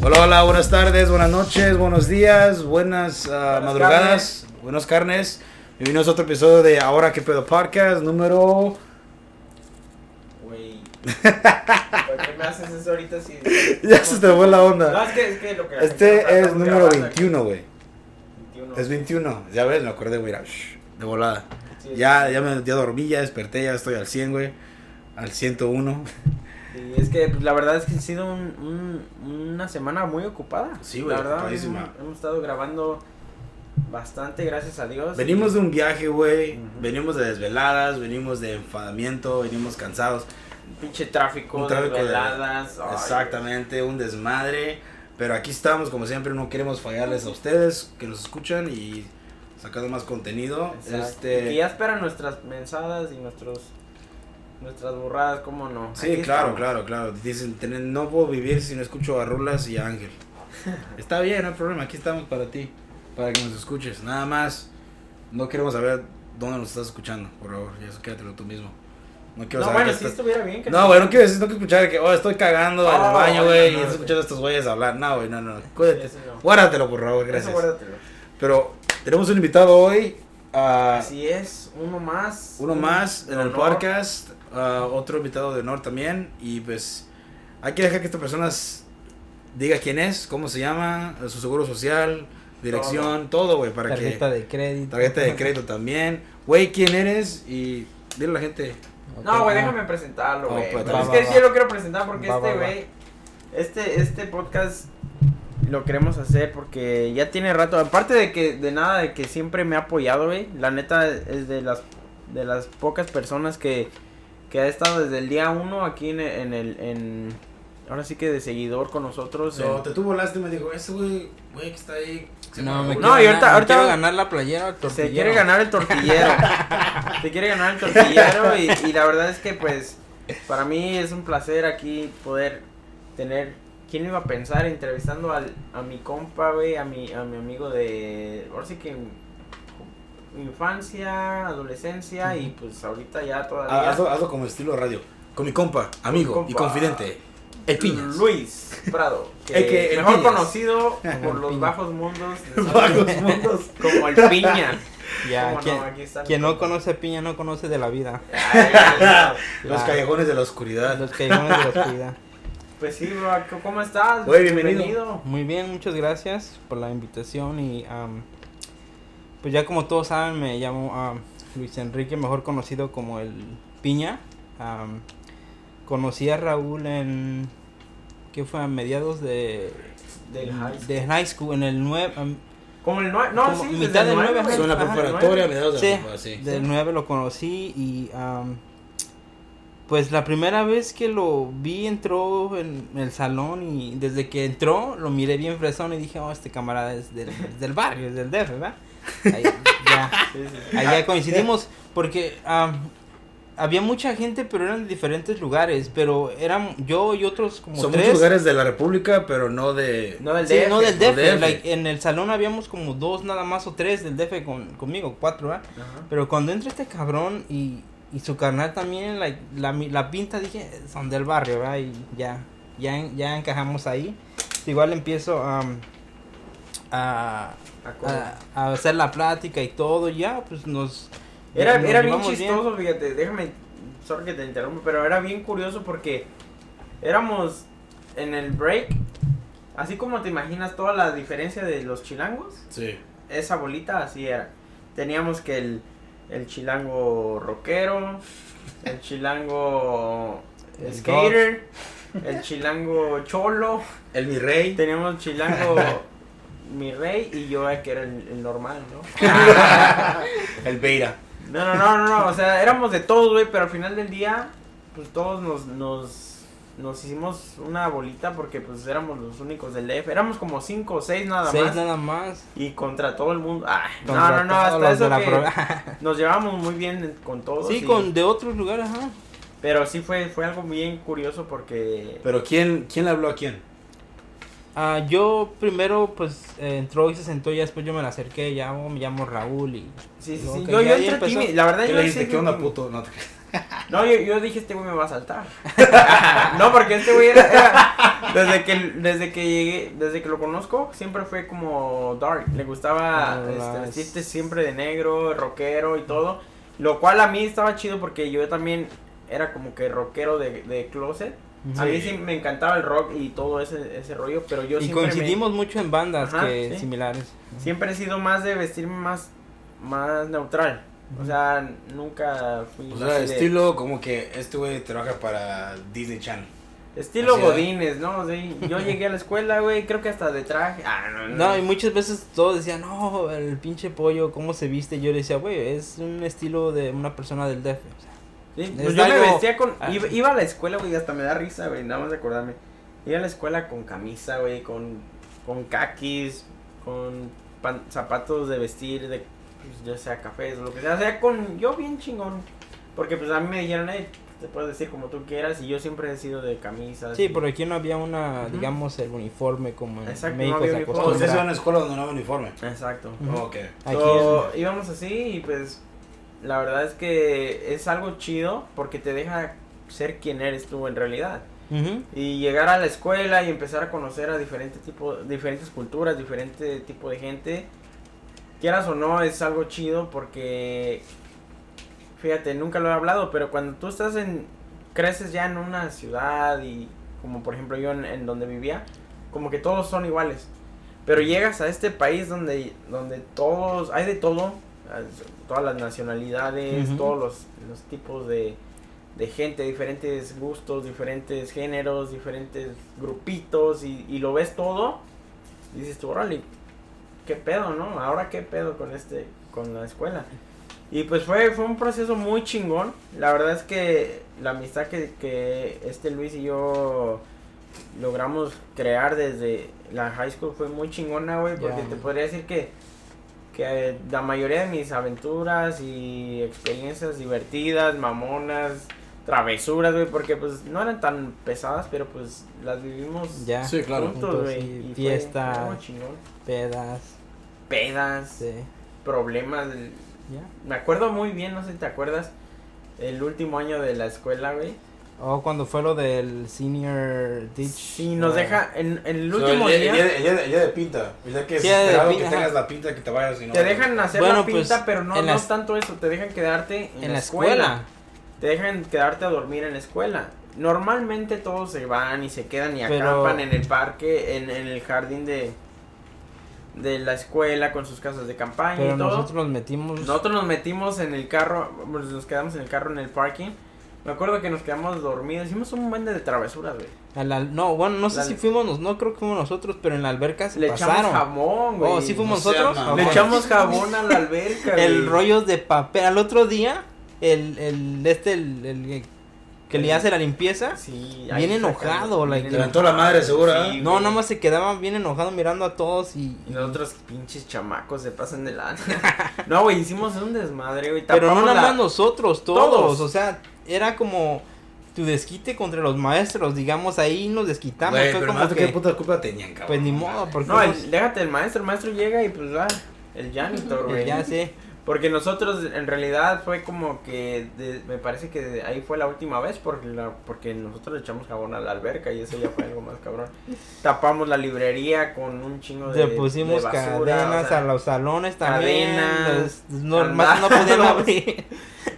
Hola, hola, buenas tardes, buenas noches, buenos días, buenas, uh, madrugadas, carnes. buenos carnes. Bienvenidos a otro episodio de Ahora que pedo podcast número. Güey. ¿Por qué me haces eso ahorita si.? ya se te fue la onda. No, es que, es que lo que Este es número 21, güey. Es 21, ya ves, me acordé, güey, de volada. Sí, ya, ya me ya dormí, ya desperté, ya estoy al 100, güey. Al 101. Sí, es que pues, la verdad es que ha sido un, un, una semana muy ocupada. Sí, güey, La verdad, hemos, hemos, estado grabando bastante, gracias a Dios. Venimos de un viaje, güey. Uh -huh. Venimos de desveladas, venimos de enfadamiento, venimos cansados. Pinche tráfico, un tráfico desveladas. De, exactamente, un desmadre. Pero aquí estamos, como siempre, no queremos fallarles a ustedes que nos escuchan y sacando más contenido. Este... Y ya esperan nuestras mensadas y nuestros nuestras burradas, ¿cómo no? Sí, Aquí claro, estamos. claro, claro. Dicen, no puedo vivir si no escucho a Rulas y a Ángel. Está bien, no hay problema, aquí estamos para ti, para que nos escuches. Nada más, no queremos saber dónde nos estás escuchando, por favor, ya eso quédatelo tú mismo. No quiero no, saber bueno, si estás... estuviera bien. Que no, güey, no quiero decir, no quiero escuchar que, oh, estoy cagando oh, en el baño, güey, no, y estoy escuchando a estos güeyes hablar. No, güey, no, no, cuídate. Sí. Guárdatelo, por favor, gracias. Eso guárdatelo. Pero tenemos un invitado hoy. Uh, Así es, uno más. Uno más en el podcast. Uh, otro invitado de honor también. Y pues hay que dejar que esta persona diga quién es, cómo se llama, su seguro social, dirección, todo, güey. para Tarjeta que, de crédito. Tarjeta de crédito también. Güey, quién eres y dile a la gente. Okay, no, güey, déjame presentarlo, güey. Oh, pues, es que sí lo quiero presentar porque va, este, güey, este, este podcast lo queremos hacer porque ya tiene rato. Aparte de que, de nada, de que siempre me ha apoyado, güey. La neta es de las, de las pocas personas que que ha estado desde el día uno aquí en, en el en ahora sí que de seguidor con nosotros. No, en... te tuvo lástima, dijo, ese güey, güey que está ahí. No, me no, y ahorita, ahorita quiero ganar la playera Se quiere ganar el tortillero. se quiere ganar el tortillero y, y la verdad es que pues para mí es un placer aquí poder tener ¿Quién iba a pensar entrevistando al, a mi compa, güey, a mi, a mi amigo de... Ahora sí que infancia, adolescencia uh -huh. y pues ahorita ya todavía. Ah, hazlo, hazlo, como estilo radio. Con mi compa, amigo compa, y confidente. El Piñas. Luis Prado. Que el que, mejor Piñas. conocido por los bajos mundos. bajos mundos. Como el Piña. Ya, quien, no, quien no conoce Piña no conoce de la vida. Ay, los callejones de la oscuridad. Los callejones de la oscuridad. Pues sí, bro, ¿cómo estás? Muy bienvenido. bienvenido. Muy bien, muchas gracias por la invitación y um, pues ya como todos saben, me llamo uh, Luis Enrique, mejor conocido como el Piña. Um, conocí a Raúl en. ¿Qué fue? A mediados de. Del high de high school, en el 9. Um, como el 9, no, como sí, mitad del 9. Fue en la preparatoria, mediados sí, de la sí. Del 9 lo conocí y. Um, pues la primera vez que lo vi entró en el salón y desde que entró lo miré bien fresón y dije, oh, este camarada es del, del barrio, es del DF, ¿verdad? Ahí ya. Ahí ya coincidimos porque um, había mucha gente, pero eran de diferentes lugares, pero eran yo y otros como Son tres. muchos lugares de la República, pero no de... No del Sí, DF. no del DF. DF. like, en el salón habíamos como dos nada más o tres del DF con, conmigo, cuatro, ¿verdad? Ajá. Pero cuando entra este cabrón y, y su carnal también, like, la, la pinta, dije, son del barrio, ¿verdad? Y ya, ya, ya encajamos ahí. Igual empiezo um, a, a, a, hacer la plática y todo, ya, pues nos... Era, nos era bien chistoso, fíjate, déjame, sorry que te interrumpa, pero era bien curioso porque éramos en el break, así como te imaginas toda la diferencia de los chilangos, Sí. esa bolita así era. Teníamos que el, el chilango rockero, el chilango El skater, el chilango cholo, El mi rey. teníamos chilango mi rey y yo que era el, el normal, ¿no? El Beira. No, no, no, no, no, o sea, éramos de todos, güey, pero al final del día, pues todos nos, nos, nos hicimos una bolita porque pues éramos los únicos del DF, éramos como cinco o seis nada Seis más. nada más. Y contra todo el mundo. Ay, no, Contra no, no, hasta eso que pro- nos llevamos muy bien con todos. Sí, y- con de otros lugares, ajá. Pero sí fue, fue algo bien curioso porque... Pero ¿quién, quién le habló a quién? Ah, yo primero, pues, eh, entró y se sentó, y ya después yo me la acerqué, ya oh, me llamo Raúl y... Sí, sí, sí. Yo, yo entré empezó. tímido. La verdad ¿Qué yo le fui ¿Qué onda, puto? No, te- No, yo, yo dije, este güey me va a saltar. no, porque este güey era, desde que desde que llegué, desde que lo conozco, siempre fue como dark. Le gustaba Ah, este, vestirte siempre de negro, rockero y todo. Lo cual a mí estaba chido porque yo también era como que rockero de, de closet. A mí sí me encantaba el rock y todo ese, ese rollo, pero yo y siempre me- coincidimos mucho en bandas Ajá, que sí. similares. siempre he sido más de vestirme más, más neutral. O sea, nunca fui O sea, de- estilo como que este güey trabaja para Disney Channel. Estilo Así. Godines, ¿no? Sí, yo llegué a la escuela, güey, creo que hasta de traje. Ah, no, no. No, y muchas veces todos decían, no, el pinche pollo, ¿cómo se viste? Yo le decía, güey, es un estilo de una persona del DF. O sea, Sí, es pues yo me vestía con. Ah. Iba, iba a la escuela, güey, hasta me da risa, güey, nada más de acordarme. Iba a la escuela con camisa, güey, con, con kakis, con pan- zapatos de vestir, de, pues, ya sea cafés lo que sea. O sea, con. Yo bien chingón. Porque, pues a mí me dijeron, eh, te puedes vestir como tú quieras. Y yo siempre he sido de camisas. sí, y- por aquí no había una, digamos, el uniforme como en Exacto, no México había se uniforme. Oh, acostumbra. ustedes iban a una escuela donde no había uniforme. Exacto. Ujú. Oh, ok. Aquí So, íbamos así y pues la verdad es que es algo chido porque te deja ser quien eres tú en realidad. Ujú. Y llegar a la escuela y empezar a conocer a diferentes tipos, diferentes culturas, diferente tipo de gente, quieras o no, es algo chido porque, fíjate, nunca lo he hablado, pero cuando tú estás en, creces ya en una ciudad y como por ejemplo yo en, en donde vivía, como que todos son iguales. Pero llegas a este país donde, donde todos, hay de todo, todas las nacionalidades, todos los, los tipos de, de gente, diferentes gustos, diferentes géneros, diferentes grupitos y, y lo ves todo, y dices tú, órale, qué pedo, ¿no? Ahora qué pedo con este, con la escuela. Y pues fue, fue un proceso muy chingón. La verdad es que la amistad que, que este Luis y yo logramos crear desde la high school fue muy chingona, güey, porque te podría decir que, que la mayoría de mis aventuras y experiencias divertidas, mamonas, travesuras, güey, porque pues no eran tan pesadas, pero pues las vivimos Ya, Sí, claro. juntos, güey. fiestas. pedas, Pedas, sí, problemas. ya. Me acuerdo muy bien, no sé si te acuerdas, el último año de la escuela, güey. O cuando fue lo del senior ditch. Sí, nos ah, deja, en, en el último día, día, el día- el día de pinta. Día que es esperado que tengas la pinta que te vayas y no te dejan hacer Bueno, la pinta, pues, pero no, no las- tanto eso, te dejan quedarte en, En la la escuela. Te dejan quedarte a dormir en la escuela. Normalmente todos se van y se quedan y Pero- acampan en el parque, en, en el jardín de, de la escuela con sus casas de campaña Pero y todo. nosotros nos metimos. Nosotros nos metimos en el carro, pues, nos quedamos en el carro en el parking. Me acuerdo que nos quedamos dormidos, hicimos un buen de travesuras, güey. a la- no, bueno, no sé La- si fuimos, nos- no creo que fuimos nosotros, pero en la alberca se Le pasaron. echamos jabón, güey. Oh, sí fuimos No nosotros. Le echamos jabón a la alberca, el güey. rollo de papel. Al otro día, el, el, este, el, el que le hace la limpieza. Sí, Bien enojado, sacan- like, levantó la madre, seguro, ¿eh? No, nada más se quedaba bien enojado mirando a todos y. Y los otros pinches chamacos se pasan de la... no, güey, hicimos un desmadre, güey. Pero no nada la- más nosotros, todos, Todos. O sea, era como tu desquite contra los maestros. Digamos, ahí nos desquitamos. Güey, Fue pero como más que. qué puta culpa tenían, cabrón. Pues ni modo, porque. No, el- nos- déjate el maestro, el maestro llega y pues va, el janitor, güey. ya sé. Porque nosotros en realidad fue como que de- me parece que de ahí fue la última vez porque la, porque nosotros le echamos jabón a la alberca y eso ya fue algo más cabrón. Tapamos la librería con un chingo de Le pusimos de basura, cadenas o sea, a los salones también. cadenas, los- no, más no podían abrir.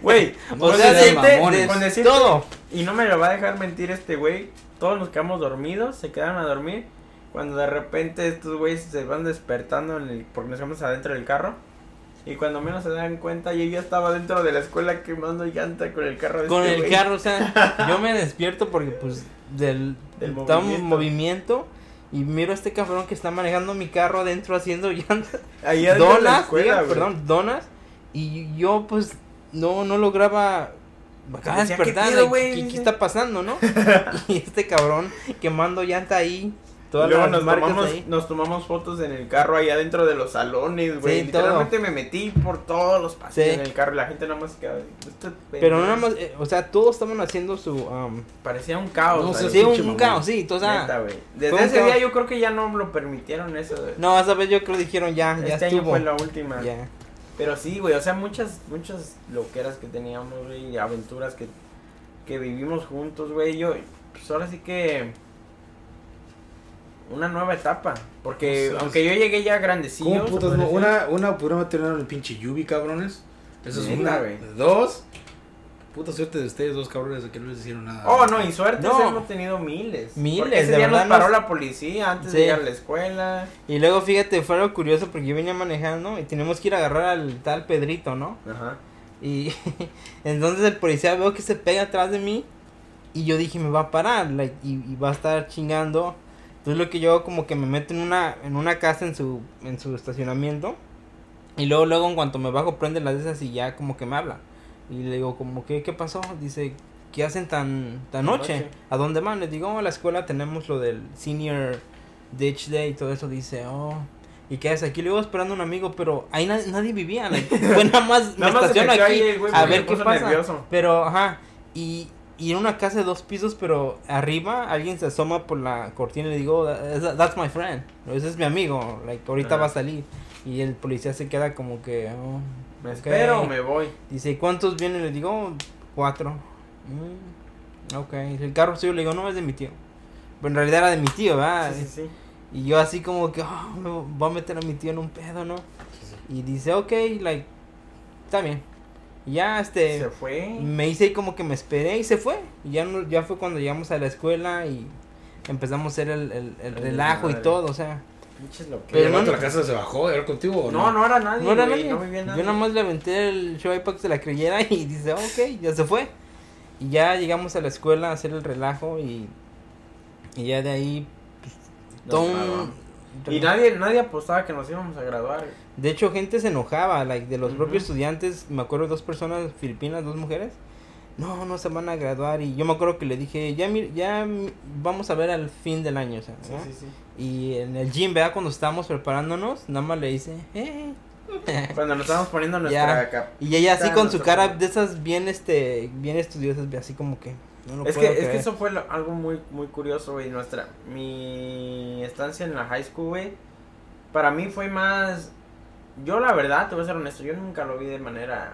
Güey, O con sea, decirte- de- mamones. de con decirte- todo. Y no me lo va a dejar mentir este güey. Todos nos quedamos dormidos, se quedaron a dormir. Cuando de repente estos güeyes se van despertando en el, porque nos quedamos adentro del carro. Y cuando menos se dan cuenta, yo ya estaba dentro de la escuela quemando llanta con el carro de Con este el carro, o sea, yo me despierto porque pues del, Del movimiento. movimiento y miro a este cabrón que está manejando mi carro adentro haciendo llantas, Ahí de la donas, escuela, diga, perdón, donas y yo pues no no lograba acaba de Decía, ¿qué despertar? ¿qué, qué está pasando, no? y este cabrón quemando llanta ahí, todas luego las nos marcas tomamos, ahí. nos tomamos fotos en el carro ahí adentro de los salones, güey. Sí, todo. Literalmente me metí por todos los pasillos Sí. en el carro y la gente nada más quedaba. "Este Pero no pendejo". nada más, eh, o sea, todos estaban haciendo su um, Parecía un caos. No sí, un, caos, sí, o sea, Neta. Desde ese caos. día yo creo que ya no lo permitieron eso. güey. no, esa vez yo creo que dijeron ya, ya este año fue la última. Ya. Pero sí, güey, o sea, muchas, muchas loqueras que teníamos, güey, aventuras que, que vivimos juntos, güey. Yo, pues ahora sí que una nueva etapa. Porque aunque yo llegué ya grandecillo. ¿Cómo putas, no? Una, una pudieron tener el pinche Yubi, cabrones. Eso es una. Dos. Puta suerte de ustedes dos cabrones que no les hicieron nada. Oh, no, y suerte no. hemos tenido miles. Miles, porque ese de día verdad. Nos paró la policía antes de ir a la escuela. Y luego fíjate, fue algo curioso porque yo venía manejando y tenemos que ir a agarrar al tal Pedrito, ¿no? Ajá. Y entonces el policía veo que se pega atrás de mí y yo dije, me va a parar like, y, y va a estar chingando entonces lo que yo como que me meto en una, en una casa en su, en su estacionamiento. Y luego, luego en cuanto me bajo prende las de esas y ya como que me habla. Y le digo como que, ¿qué pasó? Dice, ¿qué hacen tan, tan noche? ¿A dónde van? Le digo, oh, a la escuela tenemos lo del senior ditch day y todo eso. Dice, oh, ¿y qué haces aquí? Le iba esperando a un amigo, pero ahí nadie vivía. fue nada más, me estaciono aquí a ver qué pasa. Pero, ajá, y y en una casa de dos pisos, pero arriba alguien se asoma por la cortina y le digo, that's my friend, ese es mi amigo, like, ahorita va a salir. Y el policía se queda como que, oh, me espero, me voy. Dice, ¿y cuántos vienen? Le digo, cuatro. Mm, ok, el carro suyo le digo, no, es de mi tío. Pero en realidad era de mi tío, ¿verdad? Sí, sí, Y yo así como que, oh, me voy a meter a mi tío en un pedo, ¿no? Y dice, ok, like, está bien ya este se fue. me hice como que me esperé y se fue. Y ya no, ya fue cuando llegamos a la escuela y empezamos a hacer el, el, relajo y todo o sea. Pero no, la casa se bajó era contigo o no? no no era nadie no era nadie, yo nada más le aventé el show para que se la creyera y dice ok ya se fue. Y ya llegamos a la escuela a hacer el relajo y y ya de ahí pues, todo y nadie nadie apostaba que nos íbamos a graduar de hecho, gente se enojaba, like, de los propios estudiantes, me acuerdo dos personas filipinas, dos mujeres, no, no se van a graduar, y yo me acuerdo que le dije, ya, ya vamos a ver al fin del año, o sea, sí, sí, sí. y en el gym, vea, cuando estábamos preparándonos, nada más le dice, eh. Cuando nos estábamos poniendo nuestra capa. Y ella así con su cara de esas bien, este, bien estudiosas, así como que... No lo es, que, es que eso fue algo muy, muy curioso, güey, nuestra, mi estancia en la high school, güey, para mí fue más yo la verdad, te voy a ser honesto, yo nunca lo vi de manera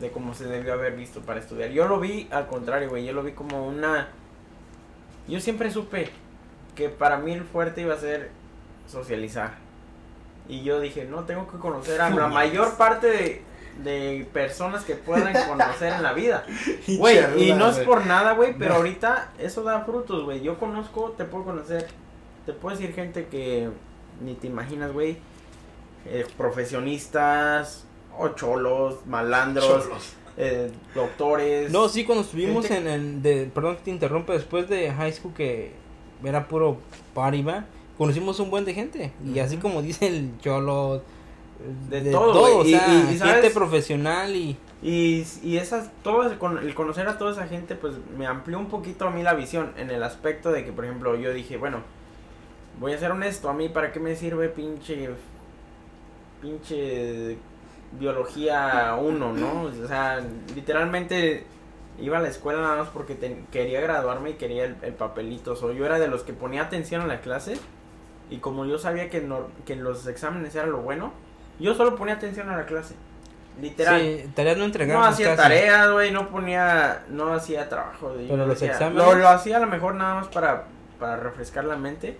de como se debió haber visto para estudiar. Yo lo vi al contrario, güey, yo lo vi como una... Yo siempre supe que para mí el fuerte iba a ser socializar. Y yo dije, no, tengo que conocer a la mayor parte de, de personas que puedan conocer en la vida. Güey, y no es por nada, güey, pero ahorita eso da frutos, güey. Yo conozco, te puedo conocer, te puedo decir gente que ni te imaginas, güey eh, profesionistas, o cholos, malandros, eh, doctores. No, sí, cuando estuvimos en el, de, perdón que te interrumpa, después de high school que era puro party, ¿va? conocimos un buen de gente. Y así como dice el cholo, de, todo, o sea, y, gente profesional y... Y, y esas, todo el conocer a toda esa gente, pues me amplió un poquito a mí la visión en el aspecto de que, por ejemplo, yo dije, bueno, voy a ser honesto, a mí para qué me sirve pinche pinche biología 1, ¿no? O sea, literalmente iba a la escuela nada más porque quería graduarme y quería el, papelito. O yo era de los que ponía atención a la clase y como yo sabía que, no, que los exámenes era lo bueno, yo solo ponía atención a la clase. Literal. Sí, tareas no No hacía tareas, güey, no ponía, no hacía trabajo. Pero los exámenes. Lo, lo hacía a lo mejor nada más para, para refrescar la mente.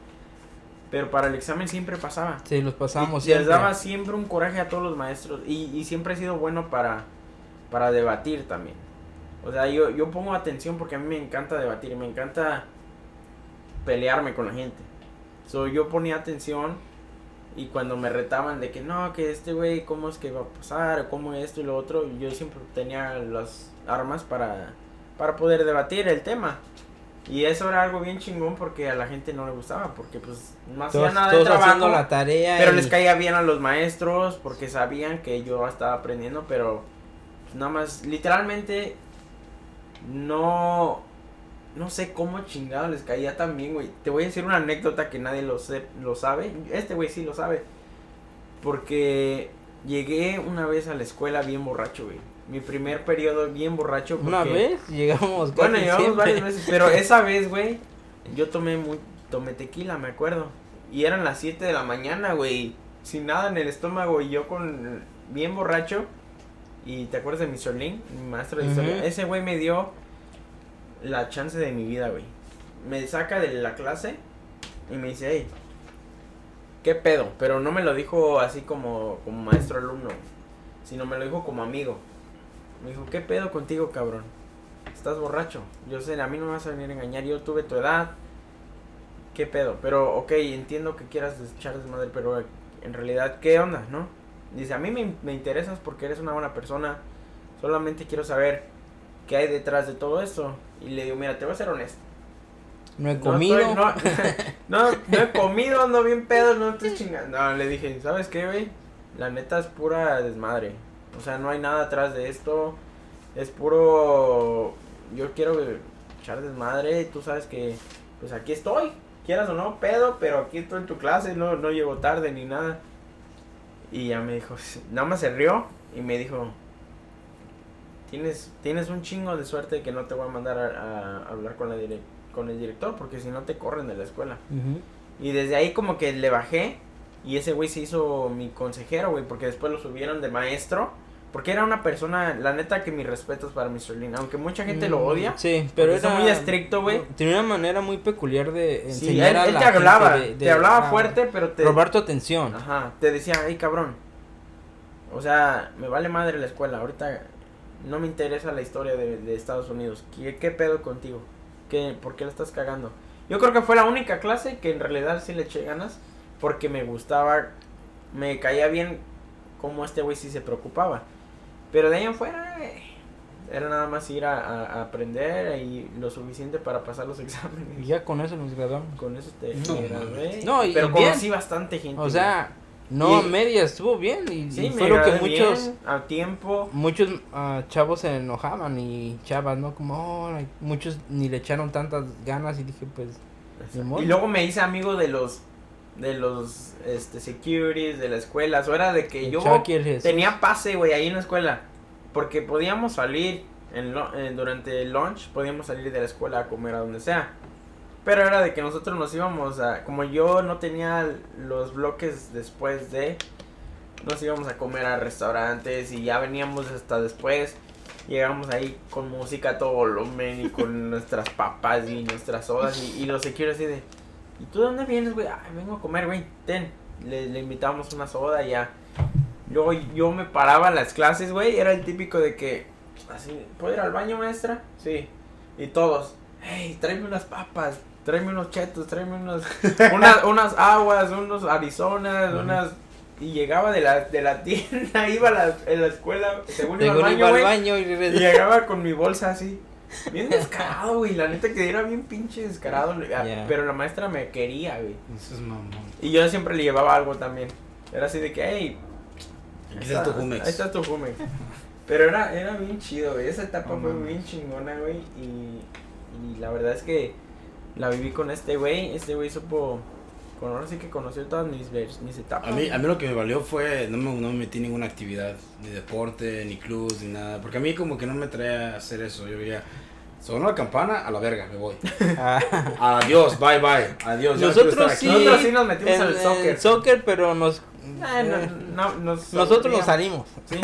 Pero para el examen siempre pasaba. Sí, los pasábamos y, siempre. Les daba siempre un coraje a todos los maestros. Y, y siempre he sido bueno para, para debatir también. O sea, yo, yo pongo atención porque a mí me encanta debatir. Me encanta pelearme con la gente. So, yo ponía atención y cuando me retaban de que no, que este güey, ¿cómo es que va a pasar? ¿Cómo esto y lo otro? Yo siempre tenía las armas para, para poder debatir el tema. Y eso era algo bien chingón porque a la gente no le gustaba, porque pues no hacía nada de trabajo. la tarea. Pero les caía bien a los maestros porque sabían que yo estaba aprendiendo, pero pues, nada más, literalmente, no, no sé cómo chingado les caía tan bien, güey. Te voy a decir una anécdota que nadie lo, sé, lo sabe. Este güey sí lo sabe. Porque llegué una vez a la escuela bien borracho, güey mi primer periodo bien borracho. Porque... ¿Una vez? Llegamos Bueno, llegamos varias veces, pero esa vez, güey, yo tomé muy, tomé tequila, me acuerdo. Y eran las 7 de la mañana, güey. sin nada en el estómago y yo con bien borracho. Y te acuerdas de Mr. Lin, mi maestro de historia. Ese güey me dio la chance de mi vida, güey. Me saca de la clase y me dice, hey, ¿qué pedo? Pero no me lo dijo así como, como maestro alumno, sino me lo dijo como amigo. Me dijo, ¿qué pedo contigo, cabrón? Estás borracho. Yo sé, a mí no me vas a venir a engañar. Yo tuve tu edad. ¿Qué pedo? Pero, ok, entiendo que quieras echar desmadre, pero en realidad, ¿qué onda, no? Dice, a mí me, me interesas porque eres una buena persona. Solamente quiero saber qué hay detrás de todo esto. Y le digo, mira, te voy a ser honesto. No he comido. No, no, he comido, ando bien pedo, no estoy chingando. No, le dije, ¿sabes qué, güey? La neta es pura desmadre. O sea, no hay nada atrás de esto. Es puro. Yo quiero echar desmadre. Tú sabes que, pues aquí estoy. Quieras o no, pedo, pero aquí estoy en tu clase. No, no llego tarde ni nada. Y ya me dijo, nada más se rió y me dijo, tienes, tienes un chingo de suerte que no te voy a mandar a, hablar con, la con el director porque si no te corren de la escuela. Y desde ahí como que le bajé y ese güey se hizo mi consejero, güey, porque después lo subieron de maestro. Porque era una persona, la neta que mis respetos para Mr. Lin, aunque mucha gente lo mm, odia. Sí, pero era muy estricto, güey. Tenía una manera muy peculiar de enseñar a él te hablaba, te hablaba fuerte, pero te robar tu atención. Ajá, te decía, "Ay, cabrón." O sea, me vale madre la escuela, ahorita no me interesa la historia de, Estados Unidos. ¿Qué, ¿Qué, pedo contigo? ¿Qué, ¿Por qué la estás cagando? Yo creo que fue la única clase que en realidad sí le eché ganas porque me gustaba, me caía bien como este güey sí se preocupaba. Pero de ahí en fuera, eh, era nada más ir a, aprender y lo suficiente para pasar los exámenes. Y ya con eso nos graduamos. Con eso te no, gradué. No, y pero conocí bastante gente. O sea, no, media estuvo bien y, sí, fue lo que muchos a tiempo muchos uh, chavos se enojaban y chavas, ¿no? Como oh, muchos ni le echaron tantas ganas y dije, pues y luego me hice amigo de los de los este, securities de la escuela. O era de que yo tenía pase, güey, ahí en la escuela. Porque podíamos salir en, durante el lunch, podíamos salir de la escuela a comer a donde sea. Pero era de que nosotros nos íbamos a... Como yo no tenía los bloques después de... Nos íbamos a comer a restaurantes y ya veníamos hasta después. Llegamos ahí con música a todo volumen y con nuestras papas y nuestras sodas y, y los securities así de... ¿Y tú dónde vienes, güey? Ay, vengo a comer, güey. Ten. Le, le invitamos una soda y ya. Luego yo me paraba en las clases, güey. Era el típico de que. Así, ¿puedo ir al baño, maestra? Sí. Y todos. Hey, tráeme unas papas. Tráeme unos chetos. Tráeme unos. unas, unas aguas. Unos Arizonas. Unas. Y llegaba de la, de la tienda. Iba a la, en la escuela. Según iba al baño, al baño y... y llegaba con mi bolsa así. Bien descarado, güey. La neta que era bien pinche descarado. Ah, pero la maestra me quería, güey. Eso es mamón. Y yo siempre le llevaba algo también. Era así de que, hey. Ahí está tu Jumex. Ahí está tu Jumex. Pero era, era bien chido, güey. Esa etapa fue bien chingona, güey. Y, y la verdad es que la viví con este güey. Este güey supo. Con ahora sí que conoció todas mis, mis etapas. A mí, a mí lo que me valió fue. No me, no me metí en ninguna actividad. Ni deporte, ni club, ni nada. Porque a mí como que no me traía a hacer eso. Yo veía Sonó la campana, a la verga, me voy. Ah. Adiós, bye bye. Adiós. Nosotros sí, nosotros sí nos metimos en, el soccer. soccer, pero nos. No, nos nosotros nos salimos. Sí.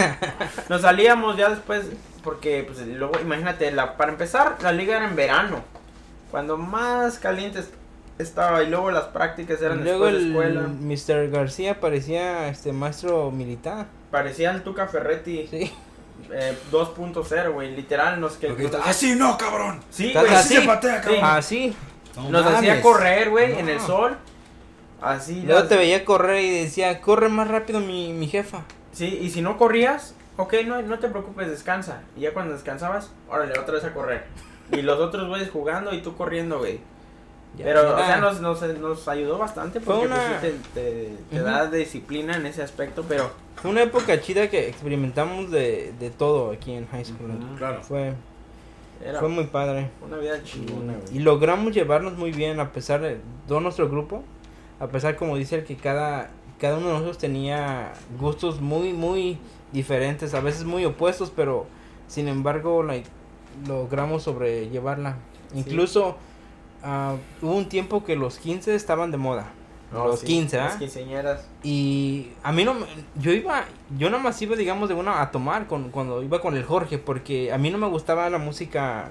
Nos salíamos ya después, porque pues luego, imagínate, la, para empezar, la liga era en verano. Cuando más calientes estaba y luego las prácticas eran luego después de escuela. Mr. García parecía este maestro militar. Parecía el Tuca Ferretti. Sí eh, 2.0, güey. Literal, nos que. Así ah, no, cabrón. Sí, güey. Así se patea, cabrón. Así. nos hacía correr, güey, en el sol. Así. Luego te veía correr y decía, corre más rápido mi, mi jefa. Sí, y si no corrías, ok, no, no te preocupes, descansa. Y ya cuando descansabas, órale, otra vez a correr. Y los otros güeyes jugando y tú corriendo, güey. Pero, o sea, nos, nos, nos, ayudó bastante porque pues, te, te, da disciplina en ese aspecto, pero fue una época chida que experimentamos de, de todo aquí en high school. claro. Fue, fue muy padre. Una vida chingona, Y logramos llevarnos muy bien a pesar de todo nuestro grupo. A pesar, como dice el que cada, cada uno de nosotros tenía gustos muy, muy diferentes. A veces muy opuestos, pero sin embargo, like, logramos sobrellevarla. Incluso uh, hubo un tiempo que los 15 estaban de moda. los 15, ¿ah? quinceañeras. Y a mí no yo iba, yo nada más iba, digamos, de una a tomar con, cuando iba con el Jorge, porque a mí no me gustaba la música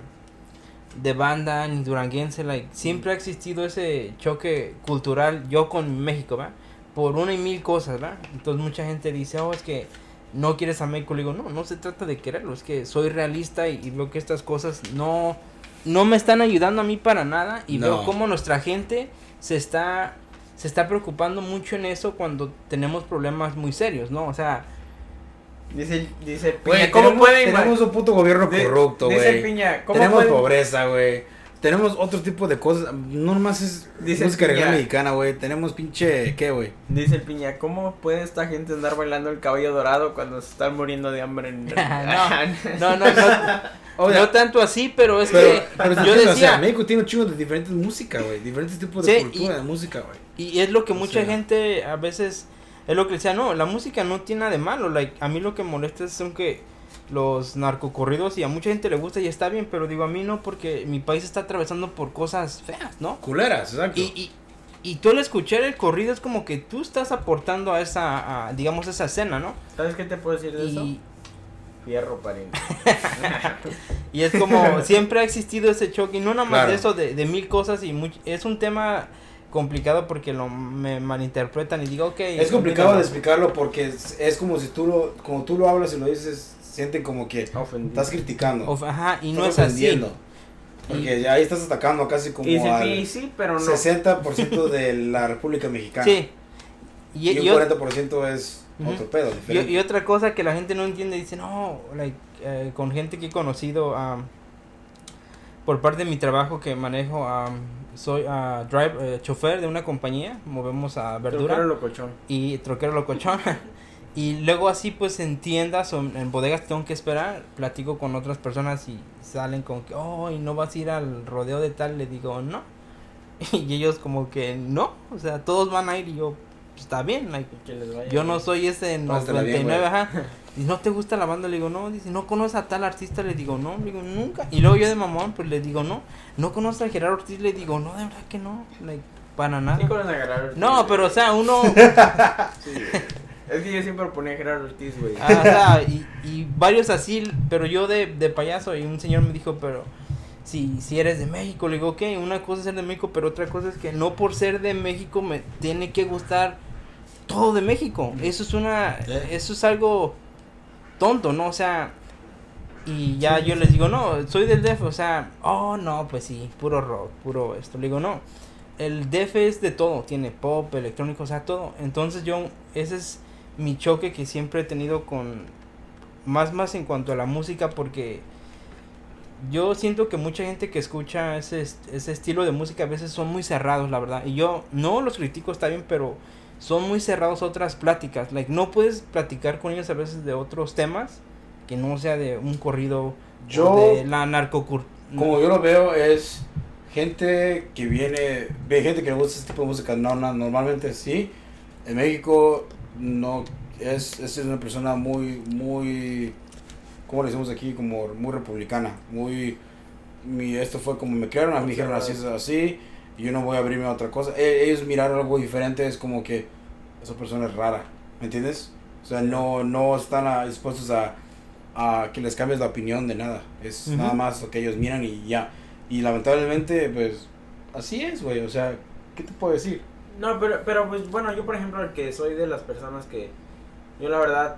de banda ni duranguense, like, siempre ha existido ese choque cultural, yo con México, ¿va? Por una y mil cosas, ¿verdad? Entonces mucha gente dice, oh, es que no quieres a México, le digo, no, no se trata de quererlo, es que soy realista y, veo que estas cosas no, no me están ayudando a mí para nada y veo cómo nuestra gente se está se está preocupando mucho en eso cuando tenemos problemas muy serios, ¿no? O sea, Dice, dice Piña, ¿cómo tenemos, pueden, Tenemos un puto gobierno corrupto, güey. Dice Piña, ¿cómo Tenemos pobreza, güey. Tenemos otro tipo de cosas. No nomás es dice música regional mexicana, güey. Tenemos pinche. ¿Qué, güey? Dice el Piña, ¿cómo puede esta gente andar bailando el caballo dorado cuando se están muriendo de hambre en. no, no, no. no, tanto así, pero es que. yo decía. O sea, México tiene un chingo de diferentes música, güey. Diferentes tipos de cultura de música, güey. Y es lo que mucha gente a veces es lo que decía, no, la música no tiene nada de malo, like, a mí lo que molesta es que los narcocorridos y a mucha gente le gusta y está bien, pero digo a mí no porque mi país está atravesando por cosas feas, ¿no? Culeras, exacto. Y, y, y tú al escuchar el corrido es como que tú estás aportando a esa, a, digamos, esa escena, ¿no? ¿Sabes qué te puedo decir de eso? Fierro, pariente. y es como, siempre ha existido ese choque, y no nada más de eso, de, de mil cosas, y es un tema complicado porque lo me malinterpretan y digo, ok. Es complicado de explicarlo porque es, como si tú lo, como tú lo hablas y lo dices, sienten como que estás criticando. ajá, y no es así. Porque ya ahí estás atacando casi como y al sí, pero no. 60% de la República Mexicana. Sí. Y, un 40% es otro pedo. Y, otra cosa que la gente no entiende, dice, no, like, eh, con gente que he conocido por parte de mi trabajo que manejo, soy uh, drive, eh, chofer de una compañía, movemos a verdura. Troquero locochón. Y troquero locochón. y luego así pues en tiendas o en bodegas tengo que esperar, platico con otras personas y salen con que, oh, y no vas a ir al rodeo de tal, le digo, no. Y ellos como que, no, o sea, todos van a ir y yo, pues, está bien, like, yo no soy ese 99, ajá. Y no te gusta la banda, le digo, no, dice, no conoces a tal artista, le digo, no, le digo, nunca. Y luego yo de mamón, pues le digo, no, no conoces a Gerardo Ortiz, le digo, no, de verdad que no, like, para nada. Sí a Gerardo Ortiz. No, pero o sea, uno... Es que yo siempre ponía a Gerardo Ortiz, güey. Ah, y, y varios así, pero yo de, de payaso, y un señor me dijo, pero si, si eres de México, le digo, ok, una cosa es ser de México, pero otra cosa es que no por ser de México me tiene que gustar todo de México. Eso es una, eso es algo tonto, ¿no? O sea, y ya yo les digo, no, soy del DF, o sea, oh, no, pues sí, puro rock, puro esto. Le digo, no, el DF es de todo, tiene pop, electrónico, o sea, todo. Entonces yo, ese es mi choque que siempre he tenido con, más, más en cuanto a la música, porque yo siento que mucha gente que escucha ese, ese estilo de música a veces son muy cerrados, la verdad. Y yo no los critico, está bien, pero son muy cerrados a otras pláticas. Like, no puedes platicar con ellos a veces de otros temas que no sea de un corrido yo, de la narcocur. Como yo lo veo, es gente que viene, ve gente que le gusta este tipo de música. No, normalmente sí. En México no es, es una persona muy, muy, ¿cómo le decimos aquí? Como muy republicana. Muy, mi, esto fue como me crearon, me dijeron así, así yo no voy a abrirme a otra cosa. E, ellos miraron algo diferente, es como que esa persona es rara, ¿me entiendes? O sea, no, no están dispuestos a, a, que les cambies la opinión de nada. Es nada más lo que ellos miran y ya. Y lamentablemente, pues, así es, güey. O sea, ¿qué te puedo decir? No, pero, pero pues bueno, yo por ejemplo, el que soy de las personas que, yo la verdad,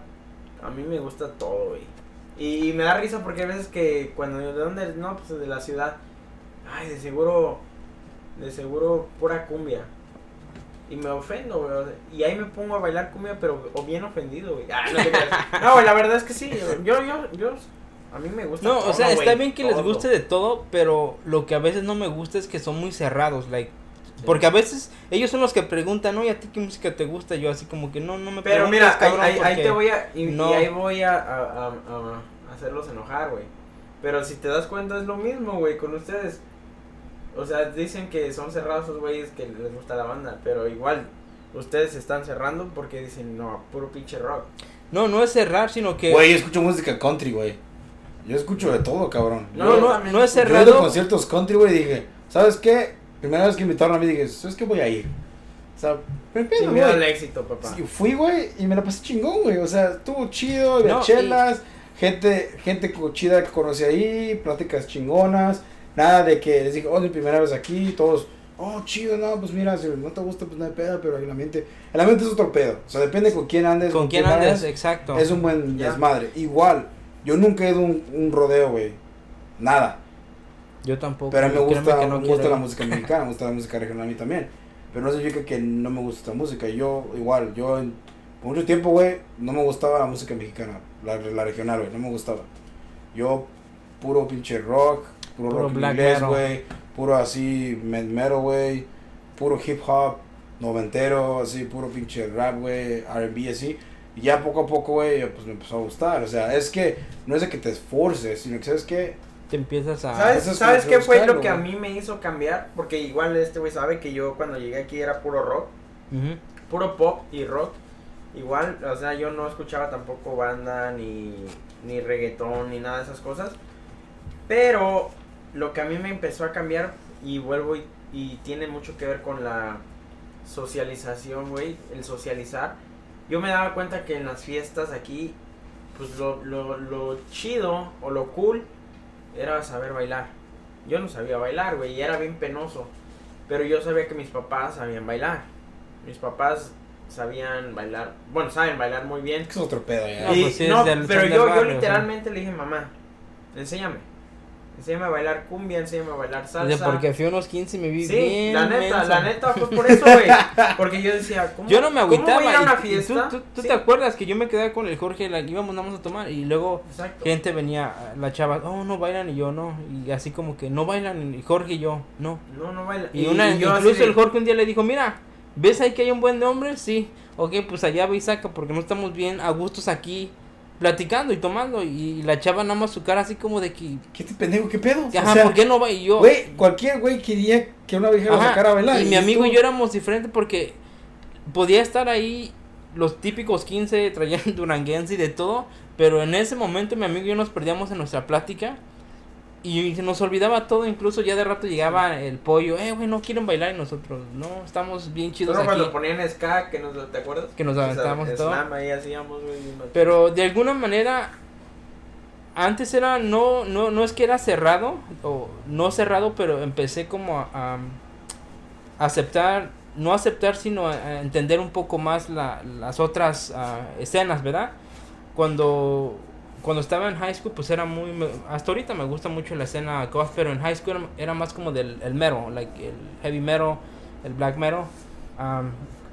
a mí me gusta todo, güey. Y, me da risa porque hay veces que cuando, ¿de dónde? No, pues de la ciudad. Ay, de seguro de seguro pura cumbia. Y me ofendo, güey. Y ahí me pongo a bailar cumbia, pero o bien ofendido, güey. Ah, no, güey, la verdad es que sí. Yo, yo, yo, a mí me gusta. No, o sea, está bien que les guste de todo, pero lo que a veces no me gusta es que son muy cerrados, like. Porque a veces ellos son los que preguntan, oye, ¿a ti qué música te gusta? Yo así como que no, no me Pero mira, ahí, ahí, te voy a, y, ahí voy a, a, a hacerlos enojar, güey. Pero si te das cuenta es lo mismo, güey, con ustedes. O sea, dicen que son cerrados esos güeyes que les gusta la banda, pero igual ustedes se están cerrando porque dicen, no, puro pinche rock. No, no es cerrar, sino que... Güey, yo escucho música country, güey. Yo escucho de todo, cabrón. No, no, no, es cerrado. Yo de conciertos country, güey, dije, ¿sabes qué? Primera vez que invitaron a mí, dije, ¿sabes qué? Voy a ir. O sea, Sin miedo al éxito, papá. Sí, fui, güey, y me la pasé chingón, güey. O sea, estuvo chido, había chelas, gente, gente chida que conocí ahí, pláticas chingonas. Nada de que les dije, oh, es mi primera vez aquí, todos, oh, chido, no, pues mira, si no te gusta, pues no hay pedo, pero el ambiente, el ambiente es otro pedo. O sea, depende con quién andes. Con, quién andes, exacto. Es un buen desmadre. Igual, yo nunca he ido un, un rodeo, güey. Nada. Yo tampoco. Pero me gusta, me gusta la música mexicana, me gusta la música regional a mí también. Pero no significa que no me gusta esta música. Yo, igual, yo en, por mucho tiempo, güey, no me gustaba la música mexicana, la, la regional, güey, no me gustaba. Yo, puro pinche rock, puro, rock inglés, güey, puro así, metal, güey, puro hip hop, noventero, así, puro pinche rap, güey, RB, así. Y ya poco a poco, güey, pues me empezó a gustar. O sea, es que no es de que te esforces, sino que sabes que te empiezas a... ¿Sabes, ¿sabes qué fue lo que a mí me hizo cambiar? Porque igual este güey sabe que yo cuando llegué aquí era puro rock, puro pop y rock. Igual, o sea, yo no escuchaba tampoco banda, ni, ni reggaetón, ni nada de esas cosas. Pero lo que a mí me empezó a cambiar, y vuelvo y, y tiene mucho que ver con la socialización, güey, el socializar. Yo me daba cuenta que en las fiestas aquí, pues lo, lo, lo chido o lo cool era saber bailar. Yo no sabía bailar, güey, y era bien penoso. Pero yo sabía que mis papás sabían bailar. Mis papás sabían bailar, bueno, saben bailar muy bien. Es otro pedo ya. no, pues pero yo, yo literalmente le dije, mamá, enséñame. Enséñame a bailar cumbia, enséñame a bailar salsa. porque fui unos 15 y me vi sí, bien. la neta, la neta fue por eso, güey. Porque yo decía, ¿cómo, yo no me agüitaba. ¿cómo voy a, una fiesta? ¿Tú, tú, te acuerdas que yo me quedaba con el Jorge, la, íbamos más a tomar y luego gente venía, la chava, oh, no bailan y yo no. Y así como que no bailan y Jorge y yo, no. No, no bailan. Y, una, incluso el Jorge un día le dijo, mira, ¿ves ahí que hay un buen hombre? Sí. Ok, pues allá ve y saca porque no estamos bien a gustos aquí platicando y tomando y la chava nada más su cara así como de que ¿qué te pendejo qué pedo? Ajá, ¿por qué no va y yo? Güey, cualquier güey quería que una vieja lo sacara a bailar. Y, mi amigo y yo éramos diferentes porque podía estar ahí los típicos 15 trayendo duranguense y de todo, pero en ese momento mi amigo y yo nos perdíamos en nuestra plática y se nos olvidaba todo, incluso ya de rato llegaba el pollo, eh, güey, no quieren bailar y nosotros, no, estamos bien chidos Pero cuando ponían ska, que nos, ¿te acuerdas? Que nos aventábamos todo. Ahí hacíamos, güey, Pero de alguna manera, antes era, no, no, no es que era cerrado, o no cerrado, pero empecé como a, aceptar, no aceptar, sino a, entender un poco más la, las otras ah, escenas, ¿verdad? Cuando cuando estaba en high school, pues era muy. hasta ahorita me gusta mucho la escena goth, pero en high school era, más como del el metal, like el heavy metal, el black metal.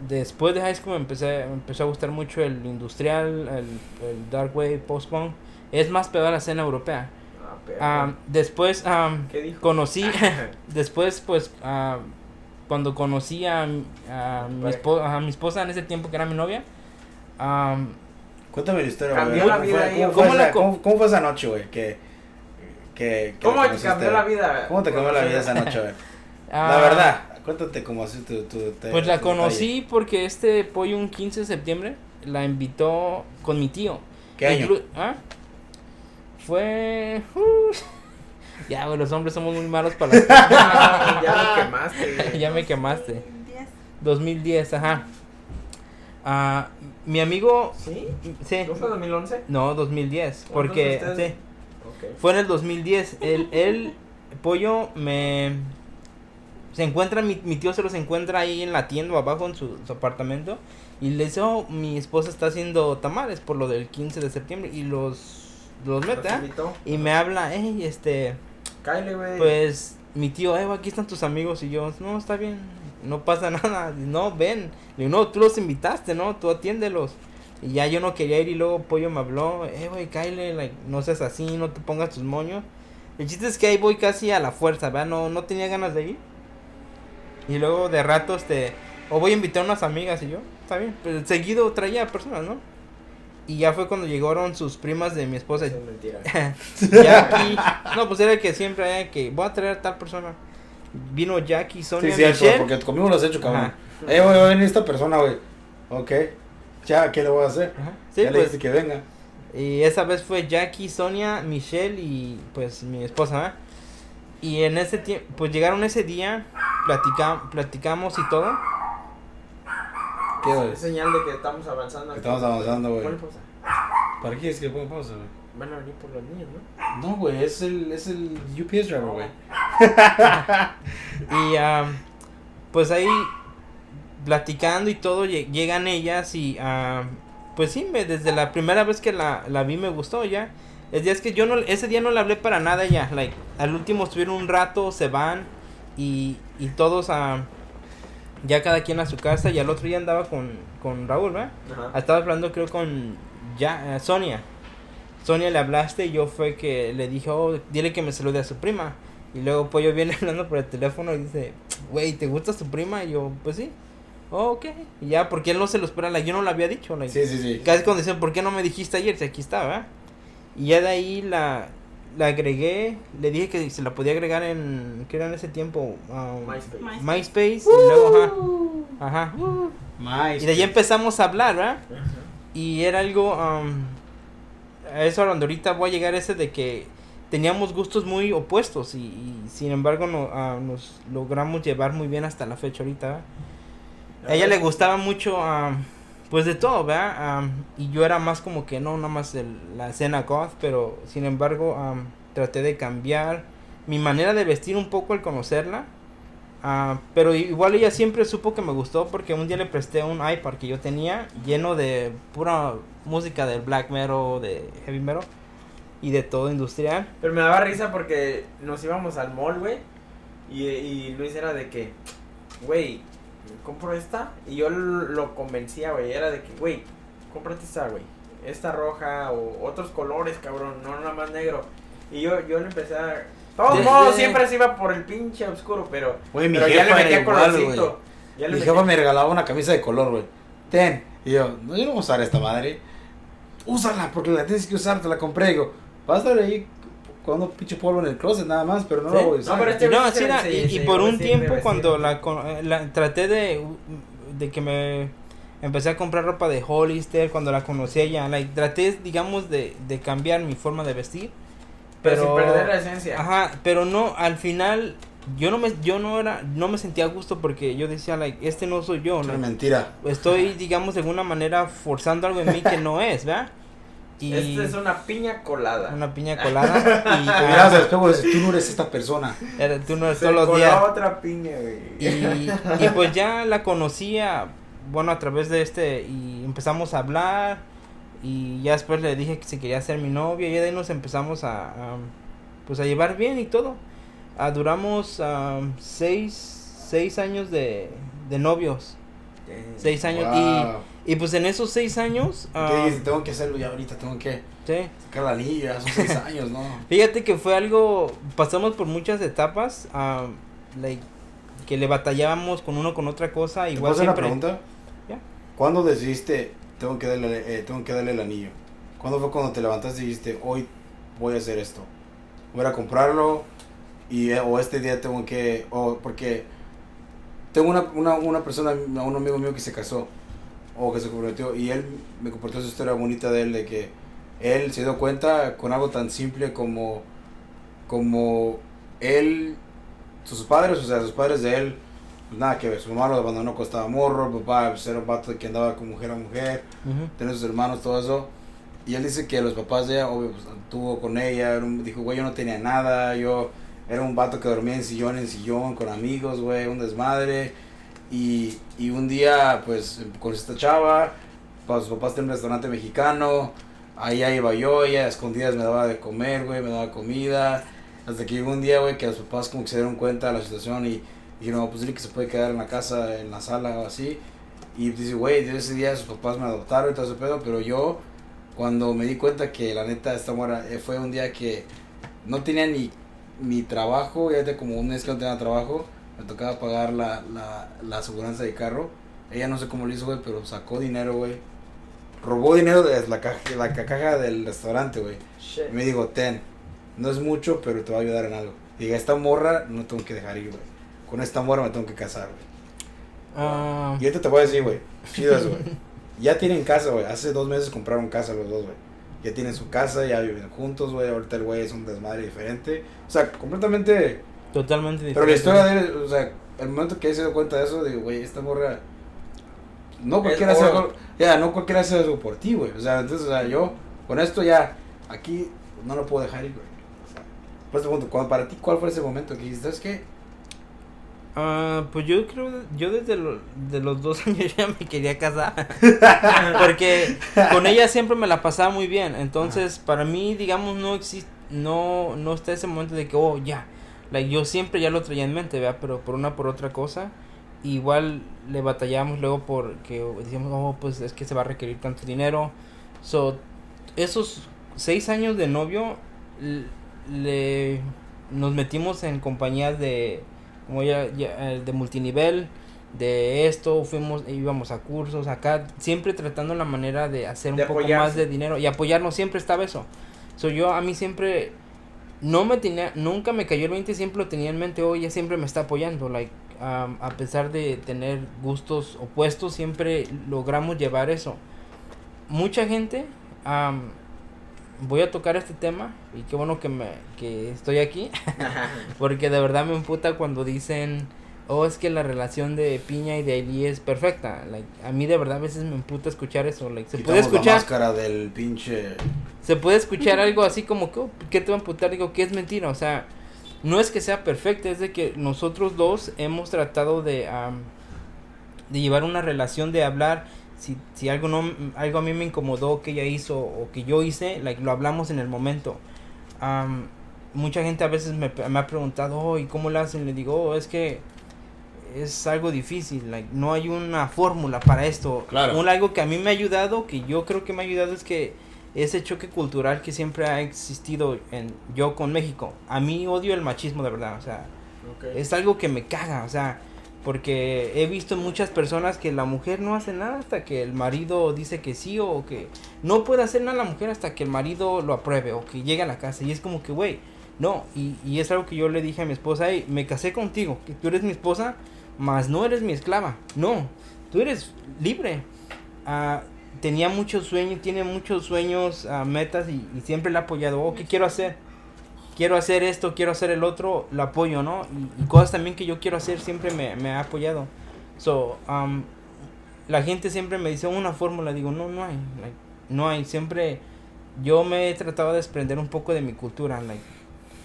después de high school me empecé, empezó a gustar mucho el industrial, el, el dark wave, post punk. Es más pegado a la escena europea. Ah, después conocí, después pues cuando conocí a, a, mi esposa, a mi esposa en ese tiempo que era mi novia, Cuéntame la historia, Cambió la vida ¿Cómo, ¿cómo, fue, ¿cómo, ¿Cómo, fue esa noche, güey? Que, que, ¿Cómo te cambió la vida? ¿Cómo te cambió la vida esa noche, güey? Ah. la verdad, cuéntate cómo así tu, tu, Pues la conocí porque este pollo un 15 de septiembre la invitó con mi tío. ¿Qué año? ¿Ah? Fue... Uh, ya, güey, los hombres somos muy malos para las ya me quemaste. ya me quemaste. 2010. 2010, ajá. Ah, mi amigo. ¿Sí? Sí. ¿No fue 2011? No, 2010. Porque. Sí. Fue en el 2010. El, el pollo me. Se encuentra, mi, mi, tío se los encuentra ahí en la tienda abajo en su, apartamento. Y le dice, oh, mi esposa está haciendo tamales por lo del 15 de septiembre. Y los, los mete, ¿eh? Y me habla, hey, este. Kyle, güey. Pues mi tío, eh, aquí están tus amigos. Y yo, no, está bien no pasa nada, no, ven. Le digo, no, tú los invitaste, ¿no? Tú atiéndelos. Y ya yo no quería ir y luego Pollo me habló, eh, güey, Kyle, like, no seas así, no te pongas tus moños. El chiste es que ahí voy casi a la fuerza, ¿verdad? No, no tenía ganas de ir. Y luego de rato, este, o voy a invitar a unas amigas y yo, está bien. Pero seguido traía personas, ¿no? Y ya fue cuando llegaron sus primas de mi esposa. Es mentira. no, pues era que siempre hay que, voy a traer a tal persona vino Jackie, Sonia, sí, Michelle. porque conmigo lo has hecho, cabrón. Eh, voy a venir esta persona, güey. Ok. Ya, ¿qué le voy a hacer? Sí, ya pues, le que venga. Y esa vez fue Jackie, Sonia, Michelle y pues mi esposa, ¿eh? Y en ese tiempo, pues llegaron ese día, platica, platicamos y todo. ¿Qué, güey? Es señal de que estamos avanzando. estamos avanzando, güey. ¿Para qué quieres que ponga pausa, güey? Van a venir por los niños, ¿no? No, güey, es el, es el UPS driver, güey. y, um, pues ahí, platicando y todo, llegan ellas y, uh, pues sí, me, desde la primera vez que la, la vi me gustó ya. El día es que yo no, ese día no le hablé para nada ya, like, al último estuvieron un rato, se van y, y todos a... ya cada quien a su casa y al otro día andaba con, con Raúl, ¿verdad? Estaba hablando creo con ya, eh, Sonia. Sonia le hablaste y yo fue que le dije, oh, dile que me salude a su prima. Y luego pues yo viene hablando por el teléfono y dice, güey, ¿te gusta su prima? Y yo, pues sí. Oh, ok. Y ya, porque él no se lo espera, yo no lo había dicho. sí, sí, sí. Casi cuando dicen, ¿por qué no me dijiste ayer? Si aquí estaba, Y ya de ahí la, la agregué, le dije que se la podía agregar en, ¿qué era en ese tiempo? Um, MySpace. MySpace. y luego, ajá. ajá. Y de ahí empezamos a hablar, ¿verdad? Y era algo, um, eso donde ahorita voy a llegar ese de que teníamos gustos muy opuestos y, sin embargo no, uh, nos logramos llevar muy bien hasta la fecha ahorita. Ella le gustaba mucho, pues de todo, ¿verdad? Y yo era más como que no, nada más la escena goth, pero sin embargo traté de cambiar mi manera de vestir un poco al conocerla. Uh, pero igual ella siempre supo que me gustó porque un día le presté un iPad que yo tenía lleno de pura música del black metal, de heavy metal y de todo industrial. Pero me daba risa porque nos íbamos al mall, güey. Y, y Luis era de que, güey, compro esta. Y yo lo convencía, güey. Era de que, güey, cómprate esta, güey. Esta roja o otros colores, cabrón. No nada más negro. Y yo, yo le empecé a todos modos, siempre se iba por el pinche oscuro, pero, güey, mi pero ya le metía colorcito. Mi jefa me regalaba una camisa de color, güey. Ten. Y yo, no, yo no voy a usar esta madre. Úsala, porque la tienes que usar, te la compré. Y digo, vas a estar ahí con un pinche polvo en el closet nada más, pero no lo voy a usar. No, pero este no, sí, y, y, por un tiempo cuando la, la, traté de, de que me empecé a comprar ropa de Hollister, cuando la conocí ella, like, traté, digamos, de, de cambiar mi forma de vestir pero, sin perder la esencia. Ajá, pero no, al final yo no me yo no era no me sentía a gusto porque yo decía like este no soy yo no mentira estoy digamos de alguna manera forzando algo en mí que no es ¿verdad? Y esta es una piña colada una piña colada y miras al espejo y tú no eres esta persona tú no eres todos los días otra piña güey. y, y pues ya la conocía bueno a través de este y empezamos a hablar y ya después le dije que si quería ser mi novia y de ahí nos empezamos a, pues a llevar bien y todo. Ah, duramos seis, seis años de, de novios. Seis años. Y, y pues en esos seis años... ¿Qué ah, dices? Tengo que hacerlo ya ahorita, tengo que sí. sacar la anilla, son seis años, ¿no? Fíjate que fue algo, pasamos por muchas etapas, like, que le batallábamos con uno con otra cosa. Igual ¿Te siempre... una pregunta? ¿Ya? ¿Cuándo decidiste tengo que darle, eh, tengo que darle el anillo. ¿Cuándo fue cuando te levantaste y dijiste, hoy voy a hacer esto? Voy a comprarlo y, eh, o este día tengo que, o porque tengo una, una, una persona, un amigo mío que se casó o que se comprometió y él me compartió su historia bonita de él, de que él se dio cuenta con algo tan simple como, como él, sus padres, o sea, sus padres de él, pues nada que ver, su mamá lo abandonó costaba morro, papá pues era un vato que andaba con mujer a mujer, tenía sus hermanos, todo eso. Y él dice que los papás de ella, obvio, pues tuvo con ella, dijo, güey, yo no tenía nada, yo era un vato que dormía en sillón, en sillón, con amigos, güey, un desmadre. Y, un día, pues, con esta chava, pues, sus papás tienen un restaurante mexicano, ahí iba yo, ella a escondidas me daba de comer, güey, me daba comida. Hasta que llegó un día, güey, que los papás como que se dieron cuenta de la situación y y no, pues dile que se puede quedar en la casa, en la sala o así. Y dice, güey, desde ese día sus papás me adoptaron y todo ese pedo, pero yo, cuando me di cuenta que la neta esta muera, eh, fue un día que no tenía ni mi trabajo, ya de como un mes que no tenía trabajo, me tocaba pagar la, la, la aseguranza de carro. Ella no sé cómo lo hizo, güey, pero sacó dinero, güey. Robó dinero de la caja, la caja del restaurante, güey. Me dijo, ten, no es mucho, pero te va a ayudar en algo. Y esta morra no tengo que dejar ir, güey con esta morra me tengo que casar, güey. Ah. Y ahorita te voy a decir, güey, chido güey. ya tienen casa, güey. Hace dos meses compraron casa los dos, güey. Ya tienen su casa, ya viven juntos, güey. Ahorita el güey es un desmadre diferente. O sea, completamente... Totalmente diferente. Pero la historia de él, o sea, el momento que se dio cuenta de eso, digo, güey, esta morra no cualquiera hace algo, ya, no cualquiera hace algo por ti, güey. O sea, entonces, o sea, yo, con esto ya, aquí no lo puedo dejar ir, güey. O sea, pues, para ti, ¿cuál fue ese momento que dijiste, ¿sabes qué? Uh, pues yo creo, yo desde de los dos años ya me quería casar. Porque con ella siempre me la pasaba muy bien. Entonces, para mí, digamos, no existe, no, no está ese momento de que, oh, ya. Like, yo siempre ya lo traía en mente, ¿verdad? Pero por una por otra cosa. Igual le batallamos luego porque decíamos, oh, pues es que se va a requerir tanto dinero. So, esos seis años de novio, le, nos metimos en compañías de como ya, eh, de multinivel, de esto, fuimos, íbamos a cursos acá, siempre tratando la manera de hacer un poco más de dinero y apoyarnos, siempre estaba eso. So, yo a mí siempre no me tenía, nunca me cayó el 20, siempre lo tenía en mente, oye, siempre me está apoyando, like, a pesar de tener gustos opuestos, siempre logramos llevar eso. Mucha gente, voy a tocar este tema y qué bueno que me que estoy aquí porque de verdad me emputa cuando dicen oh es que la relación de Piña y de Eli es perfecta. Like, a mí de verdad a veces me emputa escuchar eso like, se puede escuchar la máscara del pinche se puede escuchar algo así como que oh, qué te va a emputar digo que es mentira o sea no es que sea perfecta es de que nosotros dos hemos tratado de de llevar una relación de hablar. Si, si algo no algo a mí me incomodó que ella hizo o que yo hice like, lo hablamos en el momento. Mucha gente a veces me, me ha preguntado oh, y cómo lo hacen le digo oh, es que es algo difícil like, no hay una fórmula para esto claro. un, algo que a mí me ha ayudado que yo creo que me ha ayudado es que ese choque cultural que siempre ha existido en yo con México a mí odio el machismo de verdad o sea es algo que me caga o sea porque he visto muchas personas que la mujer no hace nada hasta que el marido dice que sí o que no puede hacer nada la mujer hasta que el marido lo apruebe o que llegue a la casa. Y es como que, güey, no. Y, y, es algo que yo le dije a mi esposa, hey, me casé contigo, que tú eres mi esposa, mas no eres mi esclava. No, tú eres libre. Uh, tenía muchos sueños, tiene muchos sueños, uh, metas y, y, siempre le he apoyado. Oh, ¿qué quiero hacer? quiero hacer esto, quiero hacer el otro, lo apoyo, ¿no? Y, cosas también que yo quiero hacer siempre me, me ha apoyado. So, um, la gente siempre me dice una fórmula, digo, no, no hay, no hay, siempre yo me he tratado de desprender un poco de mi cultura, like,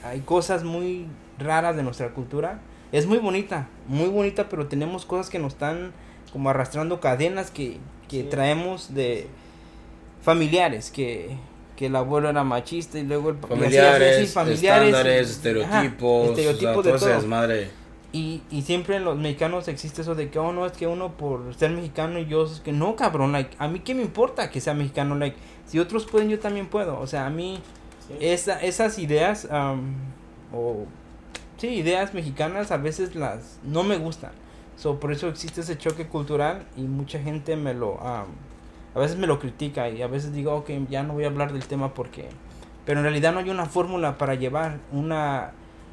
hay cosas muy raras de nuestra cultura, es muy bonita, muy bonita, pero tenemos cosas que nos están como arrastrando cadenas que, que traemos de familiares, que, que el abuelo era machista y luego el familiares, familiares estándares, estereotipos, estereotipos de todo. madre. Y, y siempre en los mexicanos existe eso de que oh no es que uno por ser mexicano y yo es que no cabrón like a mí qué me importa que sea mexicano like si otros pueden yo también puedo o sea a mí esa, esas ideas o sí ideas mexicanas a veces las no me gustan. So, por eso existe ese choque cultural y mucha gente me lo a veces me lo critica y a veces digo, ok, ya no voy a hablar del tema porque... Pero en realidad no hay una fórmula para llevar una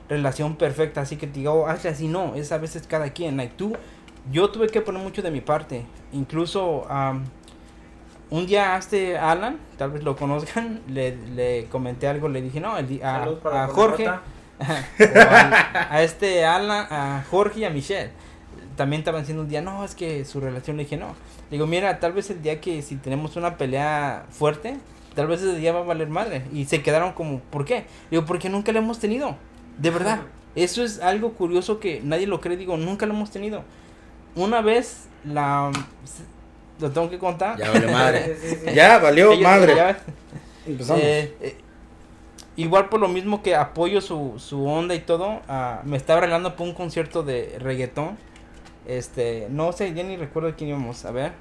relación perfecta, así que te digo, oh, hazle así, no, es a veces cada quien. Like, tú, yo tuve que poner mucho de mi parte, incluso un día a este Alan, tal vez lo conozcan, le, le comenté algo, le dije, no, el, a, a Jorge, a, este Alan, a Jorge y a Michelle, también estaban diciendo un día, no, es que su relación, le dije, no, Digo, mira, tal vez el día que si tenemos una pelea fuerte, tal vez ese día va a valer madre. Y se quedaron como, ¿por qué? Digo, porque nunca lo hemos tenido. De verdad. Eso es algo curioso que nadie lo cree. Digo, nunca lo hemos tenido. Una vez la... Lo tengo que contar. Ya valió madre. Ya valió madre. Eh, eh, igual por lo mismo que apoyo su, su onda y todo, uh, me estaba arreglando por un concierto de reggaetón este, no sé, ya ni recuerdo quién íbamos a ver.